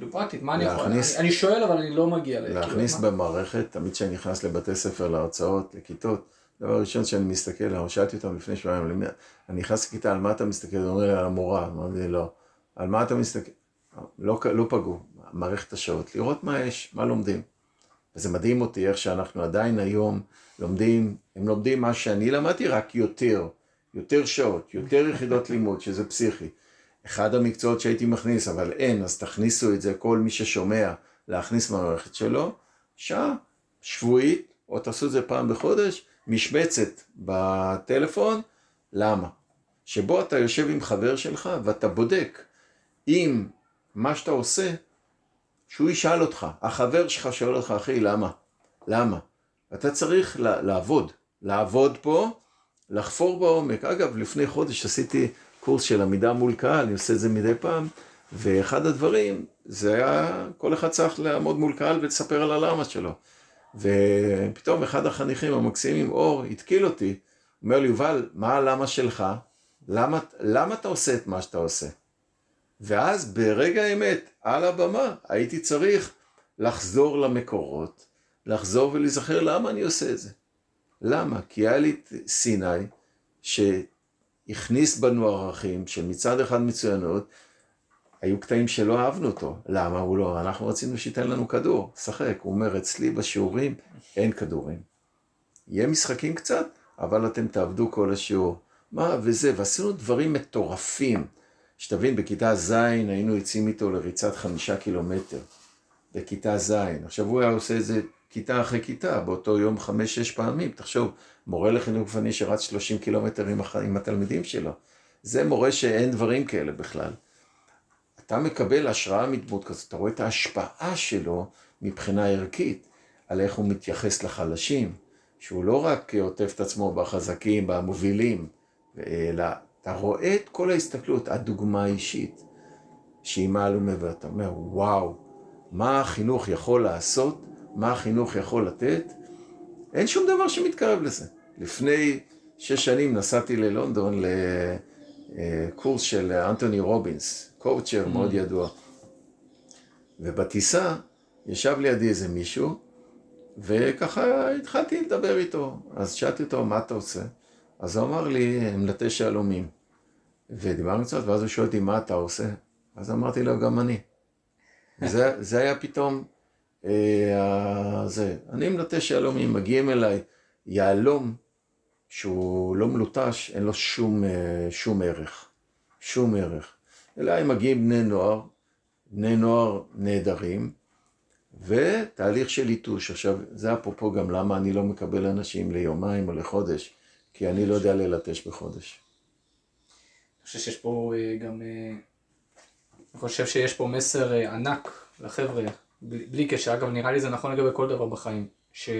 כאילו פרקטית, מה אני יכול? אני, שואל אבל אני לא מגיע ל... להכניס כאילו, במערכת, תמיד כשאני נכנס לבתי ספר, להרצאות, לכיתות, דבר ראשון שאני מסתכל, שאלתי אותם לפני שבועיים, אני נכנס לכיתה, על מה אתה מסתכל? הוא אומר לי, על המורה, אמרתי לי, לא. על מה אתה מסתכל? לא, לא פגעו, מערכת השעות, לראות מה יש, מה לומדים. וזה מדהים אותי איך שאנחנו עדיין היום לומדים, הם לומדים מה שאני למדתי, רק יותר. יותר שעות, יותר יחידות לימוד, שזה פסיכי. אחד המקצועות שהייתי מכניס, אבל אין, אז תכניסו את זה, כל מי ששומע, להכניס במערכת שלו, שעה שבועית, או תעשו את זה פעם בחודש, משבצת בטלפון, למה? שבו אתה יושב עם חבר שלך ואתה בודק אם מה שאתה עושה, שהוא ישאל אותך, החבר שלך שואל אותך, אחי, למה? למה? אתה צריך לעבוד, לעבוד פה, לחפור בעומק. אגב, לפני חודש עשיתי קורס של עמידה מול קהל, אני עושה את זה מדי פעם, ואחד הדברים, זה היה, כל אחד צריך לעמוד מול קהל ולספר על הלמה שלו. ופתאום אחד החניכים המקסימים, אור, התקיל אותי, אומר לי, יובל, מה הלמה שלך? למה, למה אתה עושה את מה שאתה עושה? ואז ברגע האמת, על הבמה, הייתי צריך לחזור למקורות, לחזור ולהיזכר למה אני עושה את זה. למה? כי היה לי סיני שהכניס בנו ערכים של מצד אחד מצוינות, היו קטעים שלא אהבנו אותו. למה? הוא לא, אנחנו רצינו שייתן לנו כדור, שחק. הוא אומר, אצלי בשיעורים אין כדורים. יהיה משחקים קצת, אבל אתם תעבדו כל השיעור. מה, וזה, ועשינו דברים מטורפים. שתבין, בכיתה ז' היינו יוצאים איתו לריצת חמישה קילומטר. בכיתה ז'. עכשיו הוא היה עושה את זה כיתה אחרי כיתה, באותו יום חמש-שש פעמים. תחשוב, מורה לחינוך גופני שרץ 30 קילומטר עם, הח... עם התלמידים שלו. זה מורה שאין דברים כאלה בכלל. אתה מקבל השראה מדמות כזאת, אתה רואה את ההשפעה שלו מבחינה ערכית, על איך הוא מתייחס לחלשים, שהוא לא רק עוטף את עצמו בחזקים, במובילים, אלא אתה רואה את כל ההסתכלות, הדוגמה האישית, שהיא מעל ומעבר, ואתה אומר, וואו, מה החינוך יכול לעשות, מה החינוך יכול לתת, אין שום דבר שמתקרב לזה. לפני שש שנים נסעתי ללונדון לקורס של אנטוני רובינס, קואוצ'ר mm. מאוד ידוע. ובטיסה ישב לידי איזה מישהו, וככה התחלתי לדבר איתו. אז שאלתי אותו, מה אתה עושה? אז הוא אמר לי, הם מלטש יהלומים. ודיברנו קצת, ואז הוא שואל אותי, מה אתה עושה? אז אמרתי לו, גם אני. (laughs) זה, זה היה פתאום, זה. אני מלטש יהלומים, מגיעים אליי, יהלום שהוא לא מלוטש, אין לו שום, אה, שום ערך. שום ערך. אליי מגיעים בני נוער, בני נוער נהדרים, ותהליך של ליטוש. עכשיו, זה אפרופו גם למה אני לא מקבל אנשים ליומיים או לחודש. כי אני לא יודע ללטש בחודש. אני חושב שיש פה אה, גם, אה, אני חושב שיש פה מסר אה, ענק לחבר'ה, בלי קשר, אגב נראה לי זה נכון לגבי כל דבר בחיים, שבטח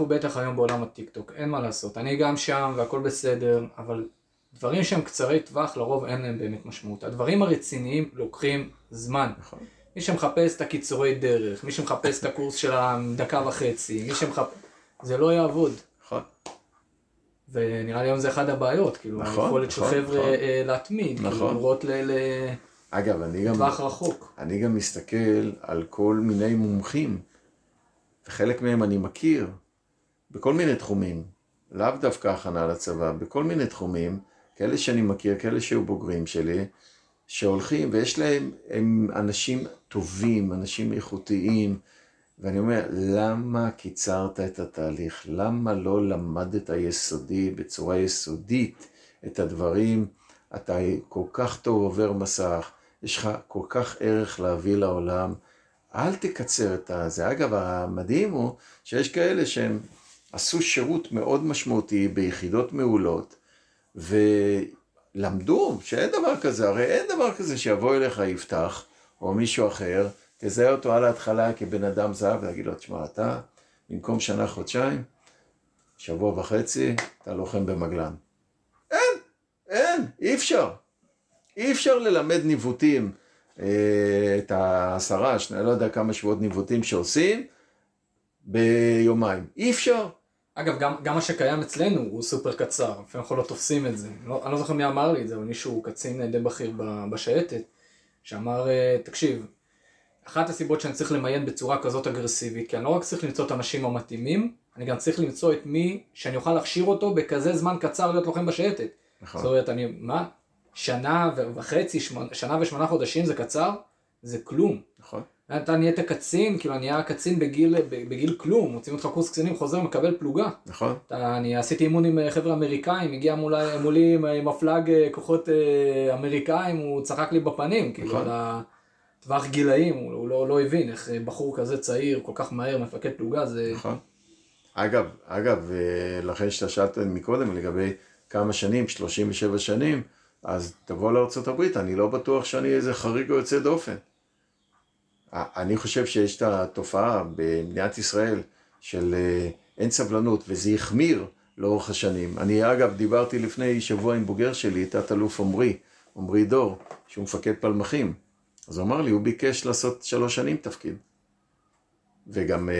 ובטח היום בעולם הטיקטוק, אין מה לעשות, אני גם שם והכל בסדר, אבל דברים שהם קצרי טווח לרוב אין להם באמת משמעות. הדברים הרציניים לוקחים זמן. נכון. מי שמחפש את הקיצורי דרך, מי שמחפש את הקורס של הדקה וחצי, מי שמחפש... זה לא יעבוד. נכון. ונראה לי היום זה אחד הבעיות, כאילו, נכון, היכולת נכון, של חבר'ה נכון. אה, להתמיד, כאילו, נכון. כאילו, לראות ל... אגב, אני גם... טווח רחוק. אני גם מסתכל על כל מיני מומחים, וחלק מהם אני מכיר, בכל מיני תחומים, לאו דווקא הכנה לצבא, בכל מיני תחומים, כאלה שאני מכיר, כאלה שהיו בוגרים שלי, שהולכים, ויש להם, הם אנשים טובים, אנשים איכותיים, ואני אומר, למה קיצרת את התהליך? למה לא למדת יסודי, בצורה יסודית, את הדברים? אתה כל כך טוב עובר מסך, יש לך כל כך ערך להביא לעולם, אל תקצר את זה. אגב, המדהים הוא שיש כאלה שהם עשו שירות מאוד משמעותי ביחידות מעולות, ולמדו שאין דבר כזה, הרי אין דבר כזה שיבוא אליך יפתח, או מישהו אחר, תזהה אותו על ההתחלה כבן אדם זהב ולהגיד לו, תשמע, אתה, במקום שנה, חודשיים, שבוע וחצי, אתה לוחם במגלן. אין, אין, אי אפשר. אי אפשר ללמד ניווטים, אה, את העשרה, שני, לא יודע כמה שבועות ניווטים שעושים, ביומיים. אי אפשר. אגב, גם, גם מה שקיים אצלנו הוא סופר קצר, לפעמים אנחנו לא תופסים את זה. לא, אני לא זוכר מי אמר לי את זה, אבל מישהו קצין די בכיר בשייטת, שאמר, אה, תקשיב, אחת הסיבות שאני צריך למיין בצורה כזאת אגרסיבית, כי אני לא רק צריך למצוא את האנשים המתאימים, אני גם צריך למצוא את מי שאני אוכל להכשיר אותו בכזה זמן קצר להיות לוחם בשייטת. נכון. זאת אומרת, אני, מה? שנה וחצי, שמונה, שנה ושמונה חודשים זה קצר? זה כלום. נכון. אתה נהיית קצין, כאילו אני נהיה קצין בגיל, בגיל כלום, מוצאים אותך קורס קצינים, חוזר, מקבל פלוגה. נכון. אתה, אני עשיתי אימון עם אה, חבר'ה אמריקאים, הגיע מולי, מולי עם מפלג אה, כוחות אה, אמריקאים, הוא צחק לי בפנים, כאילו, נכון. כאילו, טווח גילאים, הוא, הוא לא, לא הבין איך בחור כזה צעיר, כל כך מהר, מפקד פלוגה, זה... נכון. אגב, אגב, לכן שאתה שאלת מקודם לגבי כמה שנים, 37 שנים, אז תבוא לארה"ב, אני לא בטוח שאני איזה חריג או יוצא דופן. אני חושב שיש את התופעה במדינת ישראל של אה, אין סבלנות, וזה החמיר לאורך השנים. אני אגב דיברתי לפני שבוע עם בוגר שלי, תת-אלוף עמרי, עמרי דור, שהוא מפקד פלמחים. אז הוא אמר לי, הוא ביקש לעשות שלוש שנים תפקיד. וגם אה,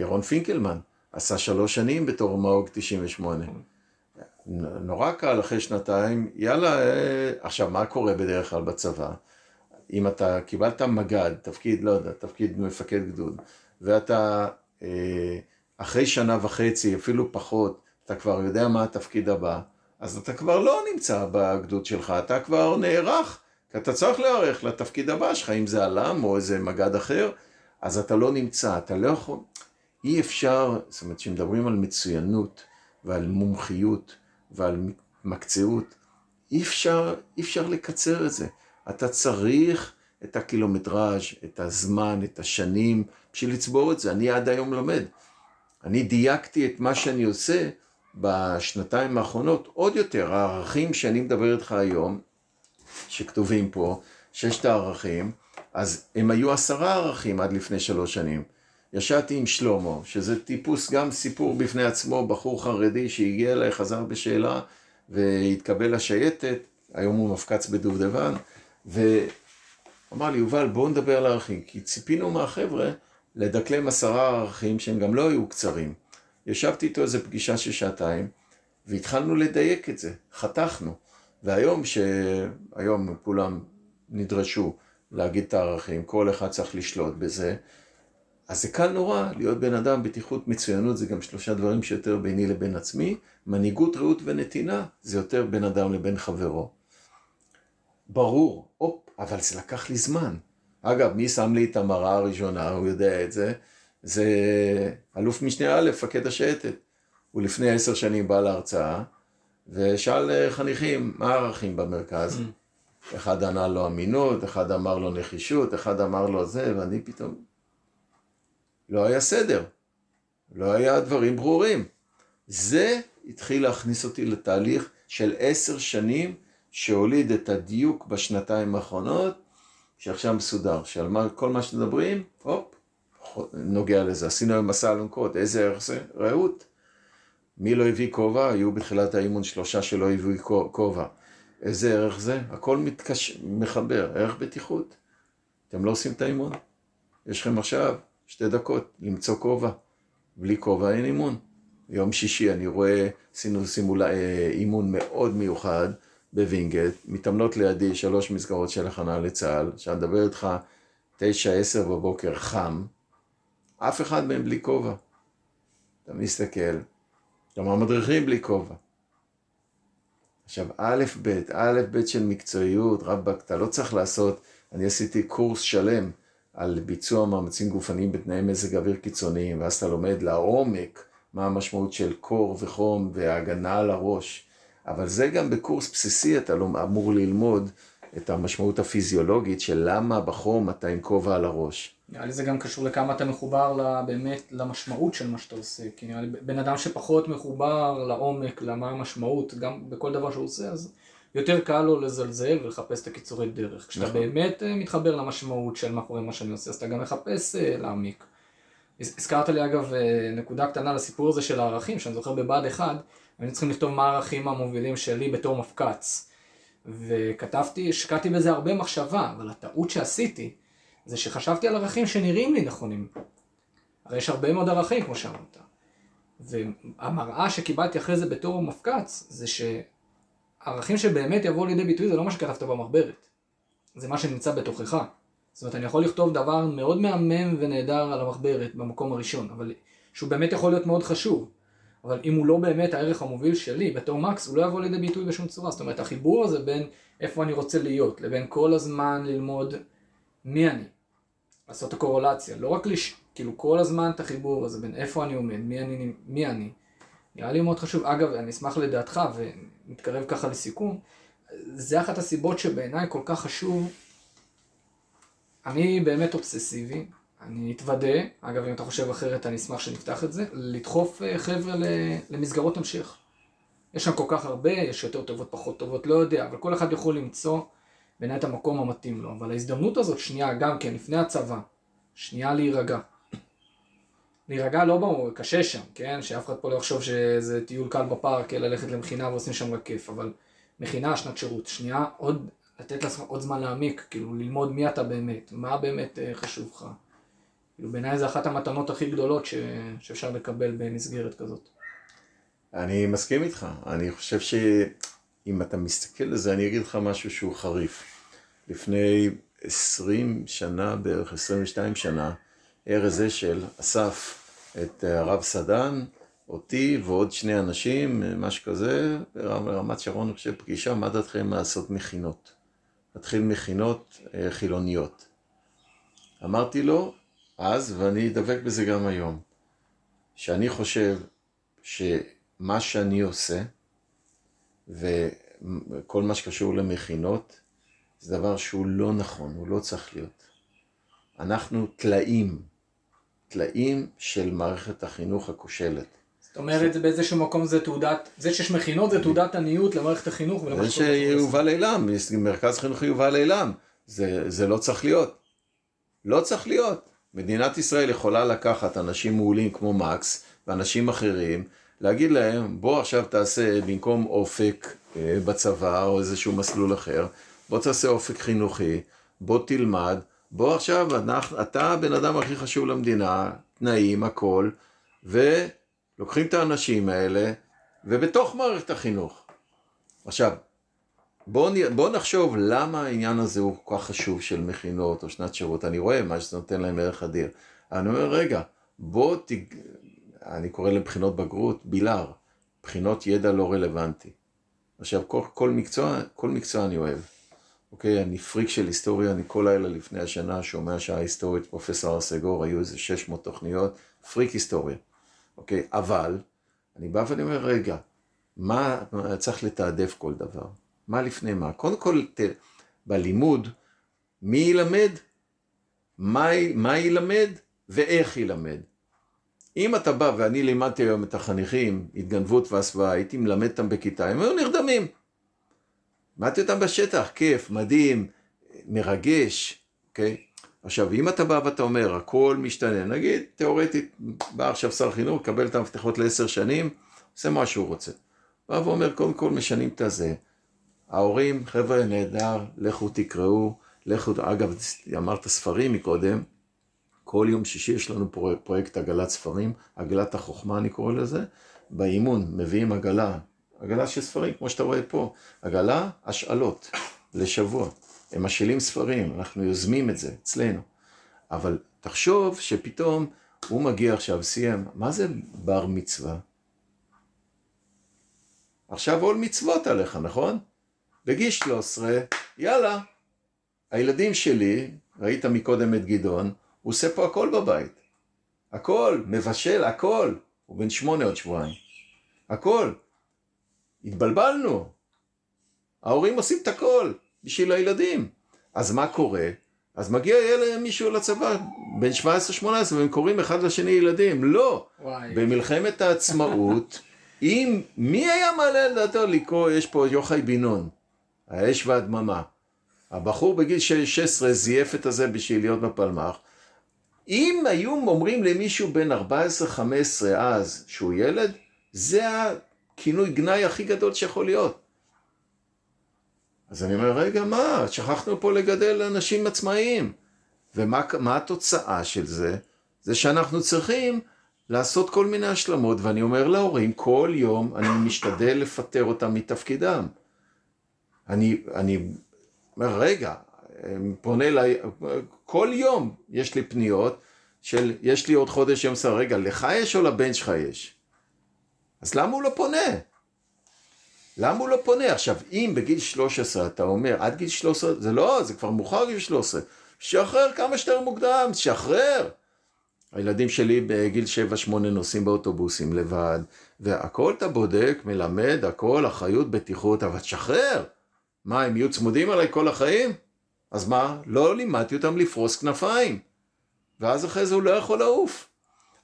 ירון פינקלמן עשה שלוש שנים בתור מאוג 98. נורא קל אחרי שנתיים, יאללה, אה, עכשיו מה קורה בדרך כלל בצבא? אם אתה קיבלת מג"ד, תפקיד, לא יודע, תפקיד מפקד גדוד, ואתה אה, אחרי שנה וחצי, אפילו פחות, אתה כבר יודע מה התפקיד הבא, אז אתה כבר לא נמצא בגדוד שלך, אתה כבר נערך, כי אתה צריך להיערך לתפקיד הבא שלך, אם זה עלם או איזה מג"ד אחר, אז אתה לא נמצא, אתה לא יכול, אי אפשר, זאת אומרת, כשמדברים על מצוינות ועל מומחיות ועל מקצעות, אי אפשר, אי אפשר לקצר את זה. אתה צריך את הקילומטראז', את הזמן, את השנים, בשביל לצבור את זה. אני עד היום לומד. אני דייקתי את מה שאני עושה בשנתיים האחרונות עוד יותר. הערכים שאני מדבר איתך היום, שכתובים פה, ששת הערכים, אז הם היו עשרה ערכים עד לפני שלוש שנים. ישבתי עם שלמה, שזה טיפוס, גם סיפור בפני עצמו, בחור חרדי שהגיע אליי, חזר בשאלה והתקבל לשייטת, היום הוא מפקץ בדובדבן, ואמר לי, יובל, בואו נדבר על הערכים, כי ציפינו מהחבר'ה לדקלם עשרה ערכים שהם גם לא היו קצרים. ישבתי איתו איזה פגישה של שעתיים, והתחלנו לדייק את זה, חתכנו. והיום, שהיום כולם נדרשו להגיד את הערכים, כל אחד צריך לשלוט בזה, אז זה קל נורא להיות בן אדם, בטיחות, מצוינות, זה גם שלושה דברים שיותר ביני לבין עצמי, מנהיגות, רעות ונתינה, זה יותר בין אדם לבין חברו. ברור, הופ, אבל זה לקח לי זמן. אגב, מי שם לי את המראה הראשונה, הוא יודע את זה, זה אלוף משנה א', מפקד השייטת. הוא לפני עשר שנים בא להרצאה, ושאל אה, חניכים, מה הערכים במרכז? Mm. אחד ענה לו אמינות, אחד אמר לו נחישות, אחד אמר לו זה, ואני פתאום... לא היה סדר, לא היה דברים ברורים. זה התחיל להכניס אותי לתהליך של עשר שנים שהוליד את הדיוק בשנתיים האחרונות, שעכשיו מסודר, שעל מה, כל מה שמדברים, הופ, נוגע לזה. עשינו היום מסע אלונקות, איזה ערך זה? רעות. מי לא הביא כובע? היו בתחילת האימון שלושה שלא הביאו כובע. איזה ערך זה? הכל מתקש... מחבר, ערך בטיחות. אתם לא עושים את האימון? יש לכם עכשיו שתי דקות למצוא כובע. בלי כובע אין אימון. יום שישי אני רואה, עשינו סימול... אה, אימון מאוד מיוחד בווינגייט, מתאמנות לידי שלוש מסגרות של הכנה לצה"ל, שאני מדבר איתך תשע, עשר בבוקר חם, אף אחד מהם בלי כובע. אתה מסתכל, גם המדריכים בלי כובע. עכשיו, א', ב', א', ב' של מקצועיות, רבאק, אתה לא צריך לעשות, אני עשיתי קורס שלם על ביצוע מאמצים גופניים בתנאי מזג אוויר קיצוניים, ואז אתה לומד לעומק מה המשמעות של קור וחום והגנה על הראש. אבל זה גם בקורס בסיסי אתה לא אמור ללמוד את המשמעות הפיזיולוגית של למה בחום אתה עם כובע על הראש. נראה לי זה גם קשור לכמה אתה מחובר באמת למשמעות של מה שאתה עושה. כי נראה לי בן אדם שפחות מחובר לעומק, למה המשמעות, גם בכל דבר שהוא עושה, אז יותר קל לו לזלזל ולחפש את הקיצורי דרך. כשאתה נכון. באמת אה, מתחבר למשמעות של מה קורה מה שאני עושה, אז אתה גם מחפש אה, להעמיק. הזכרת לי אגב אה, נקודה קטנה לסיפור הזה של הערכים, שאני זוכר בבה"ד 1, היינו צריכים לכתוב מה הערכים המובילים שלי בתור מפק"ץ. וכתבתי, השקעתי בזה הרבה מחשבה, אבל הטעות שעשיתי, זה שחשבתי על ערכים שנראים לי נכונים. הרי יש הרבה מאוד ערכים, כמו שאמרת. והמראה שקיבלתי אחרי זה בתור מפק"ץ, זה שערכים שבאמת יבואו לידי ביטוי זה לא מה שכתבת במחברת. זה מה שנמצא בתוכך. זאת אומרת, אני יכול לכתוב דבר מאוד מהמם ונהדר על המחברת במקום הראשון, אבל שהוא באמת יכול להיות מאוד חשוב. אבל אם הוא לא באמת הערך המוביל שלי בתור מקס, הוא לא יבוא לידי ביטוי בשום צורה. זאת אומרת, החיבור הזה בין איפה אני רוצה להיות, לבין כל הזמן ללמוד מי אני. לעשות את הקורולציה. לא רק לש... כאילו כל הזמן את החיבור הזה בין איפה אני עומד, מי אני, מי אני. נראה לי מאוד חשוב. אגב, אני אשמח לדעתך, ונתקרב ככה לסיכום, זה אחת הסיבות שבעיניי כל כך חשוב. אני באמת אובססיבי, אני אתוודה, אגב אם אתה חושב אחרת אני אשמח שנפתח את זה, לדחוף אה, חבר'ה למסגרות המשך. יש שם כל כך הרבה, יש יותר טובות, פחות טובות, לא יודע, אבל כל אחד יכול למצוא בעיניי את המקום המתאים לו. אבל ההזדמנות הזאת, שנייה, גם כן, לפני הצבא, שנייה להירגע. להירגע לא ברור, קשה שם, כן? שאף אחד פה לא יחשוב שזה טיול קל בפארק, אלא ללכת למכינה ועושים שם רק כיף, אבל מכינה, שנת שירות, שנייה, עוד, לתת לעצמך עוד זמן להעמיק, כאילו ללמוד מי אתה באמת, מה באמת אה, חשוב לך. כאילו בעיניי זה אחת המתנות הכי גדולות ש... שאפשר לקבל במסגרת כזאת. אני מסכים איתך, אני חושב שאם אתה מסתכל על זה, אני אגיד לך משהו שהוא חריף. לפני 20 שנה, בערך 22 שנה, ארז אשל אסף את הרב סדן, אותי ועוד שני אנשים, משהו כזה, ברמת שרון, אני חושב, פגישה, מה דעתכם לעשות מכינות? להתחיל מכינות אה, חילוניות. אמרתי לו אז, ואני אדבק בזה גם היום, שאני חושב שמה שאני עושה, וכל מה שקשור למכינות, זה דבר שהוא לא נכון, הוא לא צריך להיות. אנחנו טלאים, טלאים של מערכת החינוך הכושלת. זאת אומרת, באיזשהו מקום זה תעודת, זה שיש מכינות זה תעודת עניות למערכת החינוך זה שיובל אילם, מרכז חינוך יובל אילם, זה, זה לא צריך להיות. לא צריך להיות. מדינת ישראל יכולה לקחת אנשים מעולים כמו מקס ואנשים אחרים, להגיד להם, בוא עכשיו תעשה במקום אופק אה, בצבא או איזשהו מסלול אחר, בוא תעשה אופק חינוכי, בוא תלמד, בוא עכשיו, אתה הבן אדם הכי חשוב למדינה, תנאים, הכל, ולוקחים את האנשים האלה, ובתוך מערכת החינוך. עכשיו, בואו בוא נחשוב למה העניין הזה הוא כל כך חשוב של מכינות או שנת שירות. אני רואה מה שזה נותן להם ערך אדיר. אני אומר, רגע, בוא ת... אני קורא לבחינות בגרות בילר, בחינות ידע לא רלוונטי. עכשיו, כל, כל מקצוע, כל מקצוע אני אוהב. אוקיי, אני פריק של היסטוריה, אני כל לילה לפני השנה שומע שעה היסטורית, פרופסור ארסגור, היו איזה 600 תוכניות, פריק היסטוריה. אוקיי, אבל, אני בא ואני אומר, רגע, מה, צריך לתעדף כל דבר? מה לפני מה? קודם כל, ת, בלימוד, מי ילמד, מה, מה ילמד ואיך ילמד. אם אתה בא, ואני לימדתי היום את החניכים, התגנבות והסוואה, הייתי מלמד אותם בכיתה, הם היו נרדמים. לימדתי אותם בשטח, כיף, מדהים, מרגש, אוקיי? עכשיו, אם אתה בא ואתה אומר, הכל משתנה, נגיד, תיאורטית, בא עכשיו שר החינוך, מקבל את המפתחות לעשר שנים, עושה מה שהוא רוצה. בא ואומר, קודם כל משנים את הזה. ההורים, חבר'ה, נהדר, לכו תקראו, לכו, אגב, אמרת ספרים מקודם, כל יום שישי יש לנו פרויקט עגלת ספרים, עגלת החוכמה אני קורא לזה, באימון מביאים עגלה, עגלה של ספרים, כמו שאתה רואה פה, עגלה, השאלות, לשבוע. הם משאילים ספרים, אנחנו יוזמים את זה אצלנו. אבל תחשוב שפתאום הוא מגיע עכשיו, סיים, מה זה בר מצווה? עכשיו עול מצוות עליך, נכון? בגיל 13, יאללה, הילדים שלי, ראית מקודם את גדעון, הוא עושה פה הכל בבית. הכל, מבשל, הכל. הוא בן שמונה עוד שבועיים. הכל. התבלבלנו. ההורים עושים את הכל בשביל הילדים. אז מה קורה? אז מגיע ילד מישהו לצבא, בן 17-18, והם קוראים אחד לשני ילדים. לא. וואי. במלחמת העצמאות, (laughs) אם, מי היה מעלה לדעתו לקרוא, יש פה יוחאי בינון, האש והדממה. הבחור בגיל 16 זייף את הזה בשביל להיות בפלמ"ח. אם היו אומרים למישהו בן 14-15 אז שהוא ילד, זה הכינוי גנאי הכי גדול שיכול להיות. אז אני אומר, רגע, מה? שכחנו פה לגדל אנשים עצמאיים. ומה התוצאה של זה? זה שאנחנו צריכים לעשות כל מיני השלמות, ואני אומר להורים, כל יום אני משתדל לפטר אותם מתפקידם. אני, אני אומר, רגע, פונה אליי, כל יום יש לי פניות של, יש לי עוד חודש יום סר, רגע, לך יש או לבן שלך יש? אז למה הוא לא פונה? למה הוא לא פונה? עכשיו, אם בגיל 13 אתה אומר, עד גיל 13, זה לא, זה כבר מאוחר גיל 13, שחרר כמה שיותר מוקדם, שחרר. הילדים שלי בגיל 7-8 נוסעים באוטובוסים לבד, והכל אתה בודק, מלמד, הכל, אחריות, בטיחות, אבל תשחרר. מה, הם יהיו צמודים עליי כל החיים? אז מה? לא לימדתי אותם לפרוס כנפיים. ואז אחרי זה הוא לא יכול לעוף.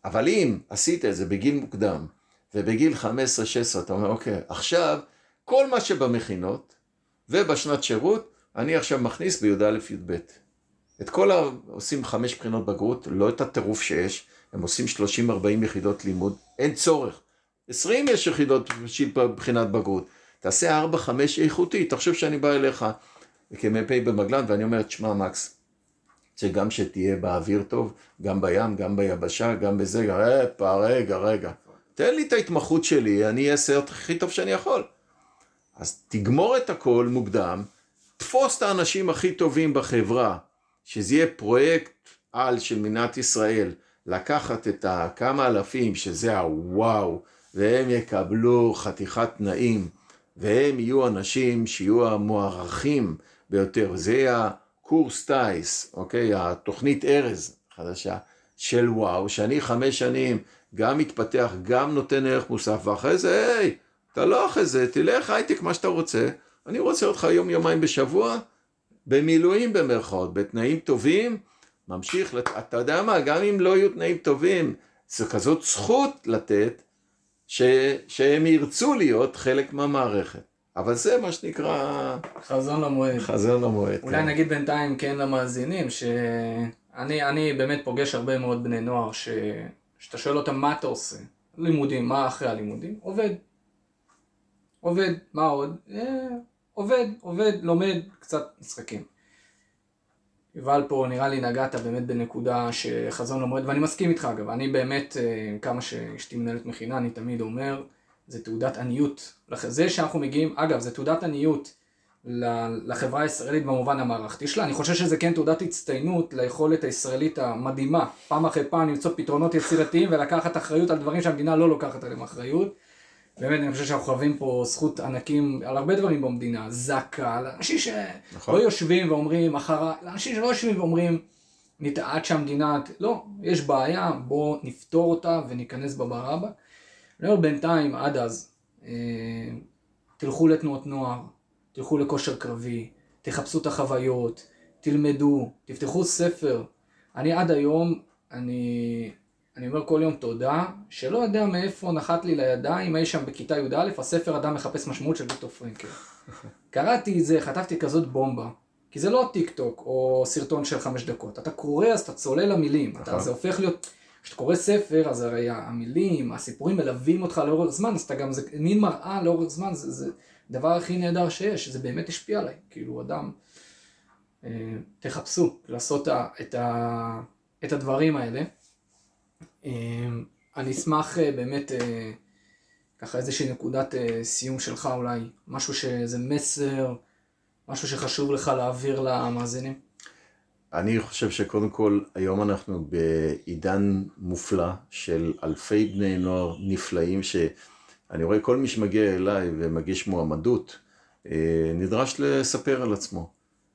אבל אם עשית את זה בגיל מוקדם, ובגיל 15-16 אתה אומר, אוקיי, עכשיו, כל מה שבמכינות ובשנת שירות, אני עכשיו מכניס בי"א י"ב. את כל ה... עושים חמש בחינות בגרות, לא את הטירוף שיש, הם עושים 30-40 יחידות לימוד, אין צורך. 20 יש יחידות של בחינת בגרות. תעשה 4-5 איכותי, תחשוב שאני בא אליך כמ"פ במגלן ואני אומר, תשמע מקס, רוצה גם שתהיה באוויר טוב, גם בים, גם ביבשה, גם בזה, רגע, רגע, רגע. תן לי את ההתמחות שלי, אני אעשה את הכי טוב שאני יכול. אז תגמור את הכל מוקדם, תפוס את האנשים הכי טובים בחברה, שזה יהיה פרויקט על של מדינת ישראל, לקחת את הכמה אלפים שזה הוואו, והם יקבלו חתיכת תנאים, והם יהיו אנשים שיהיו המוערכים ביותר, זה יהיה הקורס טיס, אוקיי, התוכנית ארז חדשה של וואו, שאני חמש שנים גם מתפתח, גם נותן ערך מוסף, ואחרי זה, היי, אתה לא אחרי זה, תלך הייטק מה שאתה רוצה, אני רוצה אותך יום יומיים בשבוע, במילואים במרכאות, בתנאים טובים, ממשיך, לת... אתה יודע מה, גם אם לא יהיו תנאים טובים, זו כזאת זכות לתת, ש... שהם ירצו להיות חלק מהמערכת. אבל זה מה שנקרא... חזון למועד. חזון למועד. אולי כן. נגיד בינתיים כן למאזינים, שאני אני באמת פוגש הרבה מאוד בני נוער, ש... שאתה שואל אותם מה אתה עושה, לימודים, מה אחרי הלימודים? עובד. עובד, מה עוד? אה, עובד, עובד, לומד, קצת משחקים. יובל פה נראה לי נגעת באמת בנקודה שחזון למועד, ואני מסכים איתך אגב, אני באמת, אה, כמה שאשתי מנהלת מכינה, אני תמיד אומר, זה תעודת עניות. זה שאנחנו מגיעים, אגב, זה תעודת עניות לחברה הישראלית במובן המערכתי שלה, אני חושב שזה כן תעודת הצטיינות ליכולת הישראלית המדהימה, פעם אחרי פעם למצוא פתרונות יצירתיים ולקחת אחריות על דברים שהמדינה לא לוקחת עליהם אחריות. באמת, אני חושב שאנחנו חייבים פה זכות ענקים על הרבה דברים במדינה. זק"א, לאנשים שלא נכון. יושבים ואומרים אחריי, לאנשים שלא יושבים ואומרים, עד שהמדינה, לא, יש בעיה, בואו נפתור אותה וניכנס בברבה. אני אומר בינתיים, עד אז, אה, תלכו לתנועות נוער, תלכו לכושר קרבי, תחפשו את החוויות, תלמדו, תפתחו ספר. אני עד היום, אני אני אומר כל יום תודה, שלא יודע מאיפה נחת לי לידיים, אי שם בכיתה י"א, הספר אדם מחפש משמעות של ויקטור פרנקל. (laughs) קראתי את זה, חטפתי כזאת בומבה. כי זה לא טיק טוק או סרטון של חמש דקות. אתה קורא אז אתה צולל למילים. אתה, נכון. זה הופך להיות... כשאתה קורא ספר אז הרי המילים, הסיפורים מלווים אותך לאורך זמן, אז אתה גם, זה מין מראה לאורך זמן, זה, זה דבר הכי נהדר שיש, זה באמת השפיע עליי. כאילו אדם, אה, תחפשו לעשות את, ה, את הדברים האלה. אמ, אני אשמח אה, באמת, אה, ככה איזושהי נקודת אה, סיום שלך אולי, משהו שזה מסר, משהו שחשוב לך להעביר למאזינים. אני חושב שקודם כל, היום אנחנו בעידן מופלא של אלפי בני נוער נפלאים, שאני רואה כל מי שמגיע אליי ומגיש מועמדות, נדרש לספר על עצמו.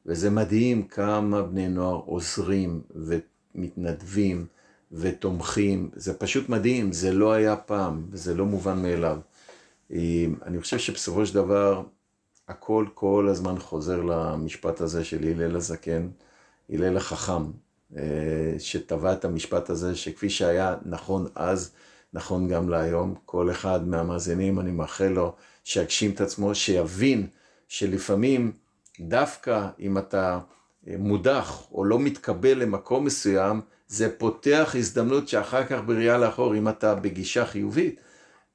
וזה מדהים כמה בני נוער עוזרים ומתנדבים. ותומכים, זה פשוט מדהים, זה לא היה פעם, וזה לא מובן מאליו. אני חושב שבסופו של דבר, הכל כל הזמן חוזר למשפט הזה של הלל הזקן, הלל החכם, אה, שטבע את המשפט הזה, שכפי שהיה נכון אז, נכון גם להיום. כל אחד מהמאזינים, אני מאחל לו שיגשים את עצמו, שיבין שלפעמים, דווקא אם אתה מודח או לא מתקבל למקום מסוים, זה פותח הזדמנות שאחר כך בראייה לאחור, אם אתה בגישה חיובית,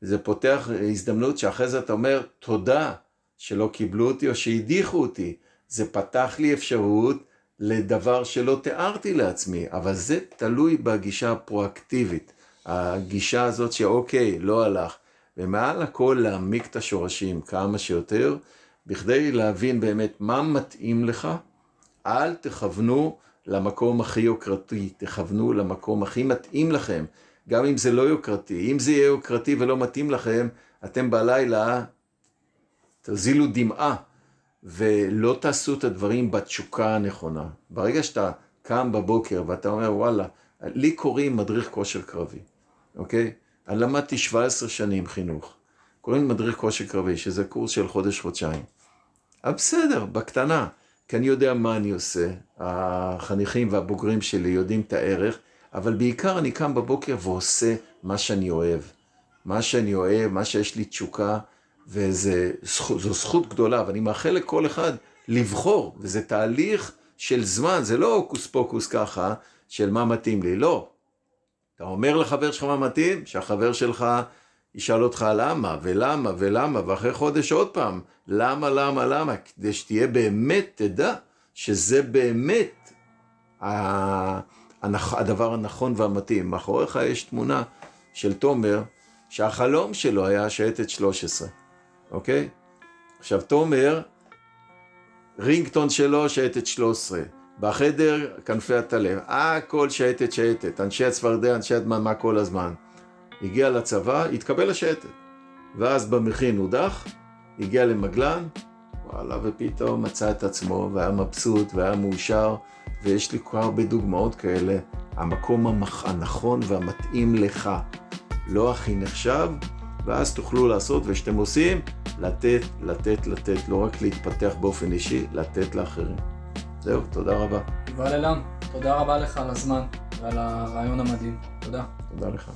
זה פותח הזדמנות שאחרי זה אתה אומר, תודה שלא קיבלו אותי או שהדיחו אותי. זה פתח לי אפשרות לדבר שלא תיארתי לעצמי, אבל זה תלוי בגישה הפרואקטיבית. הגישה הזאת שאוקיי, לא הלך, ומעל הכל להעמיק את השורשים כמה שיותר, בכדי להבין באמת מה מתאים לך, אל תכוונו למקום הכי יוקרתי, תכוונו למקום הכי מתאים לכם, גם אם זה לא יוקרתי. אם זה יהיה יוקרתי ולא מתאים לכם, אתם בלילה תזילו דמעה, ולא תעשו את הדברים בתשוקה הנכונה. ברגע שאתה קם בבוקר ואתה אומר, וואלה, לי קוראים מדריך כושר קרבי, אוקיי? אני למדתי 17 שנים חינוך. קוראים מדריך כושר קרבי, שזה קורס של חודש-חודשיים. אבל בסדר, בקטנה. כי אני יודע מה אני עושה, החניכים והבוגרים שלי יודעים את הערך, אבל בעיקר אני קם בבוקר ועושה מה שאני אוהב. מה שאני אוהב, מה שיש לי תשוקה, וזו זכות גדולה, ואני מאחל לכל אחד לבחור, וזה תהליך של זמן, זה לא הוקוס פוקוס ככה, של מה מתאים לי, לא. אתה אומר לחבר שלך מה מתאים, שהחבר שלך ישאל אותך למה, ולמה, ולמה, ואחרי חודש עוד פעם, למה, למה, למה, כדי שתהיה באמת, תדע שזה באמת הדבר הנכון והמתאים. מאחוריך יש תמונה של תומר, שהחלום שלו היה שייטת 13, אוקיי? עכשיו, תומר, רינגטון שלו שייטת 13. בחדר, כנפי הטלם. הכל שייטת שייטת. אנשי הצפרדע, אנשי הדממה כל הזמן. הגיע לצבא, התקבל לשייטת. ואז במכין הודח, הגיע למגלן, וואלה, ופתאום מצא את עצמו, והיה מבסוט, והיה מאושר, ויש לי כל הרבה דוגמאות כאלה. המקום המח... הנכון והמתאים לך, לא הכי נחשב, ואז תוכלו לעשות, ושאתם עושים, לתת, לתת, לתת, לא רק להתפתח באופן אישי, לתת לאחרים. זהו, תודה רבה. יובל אלם, תודה רבה לך על הזמן ועל הרעיון המדהים. תודה. תודה לך.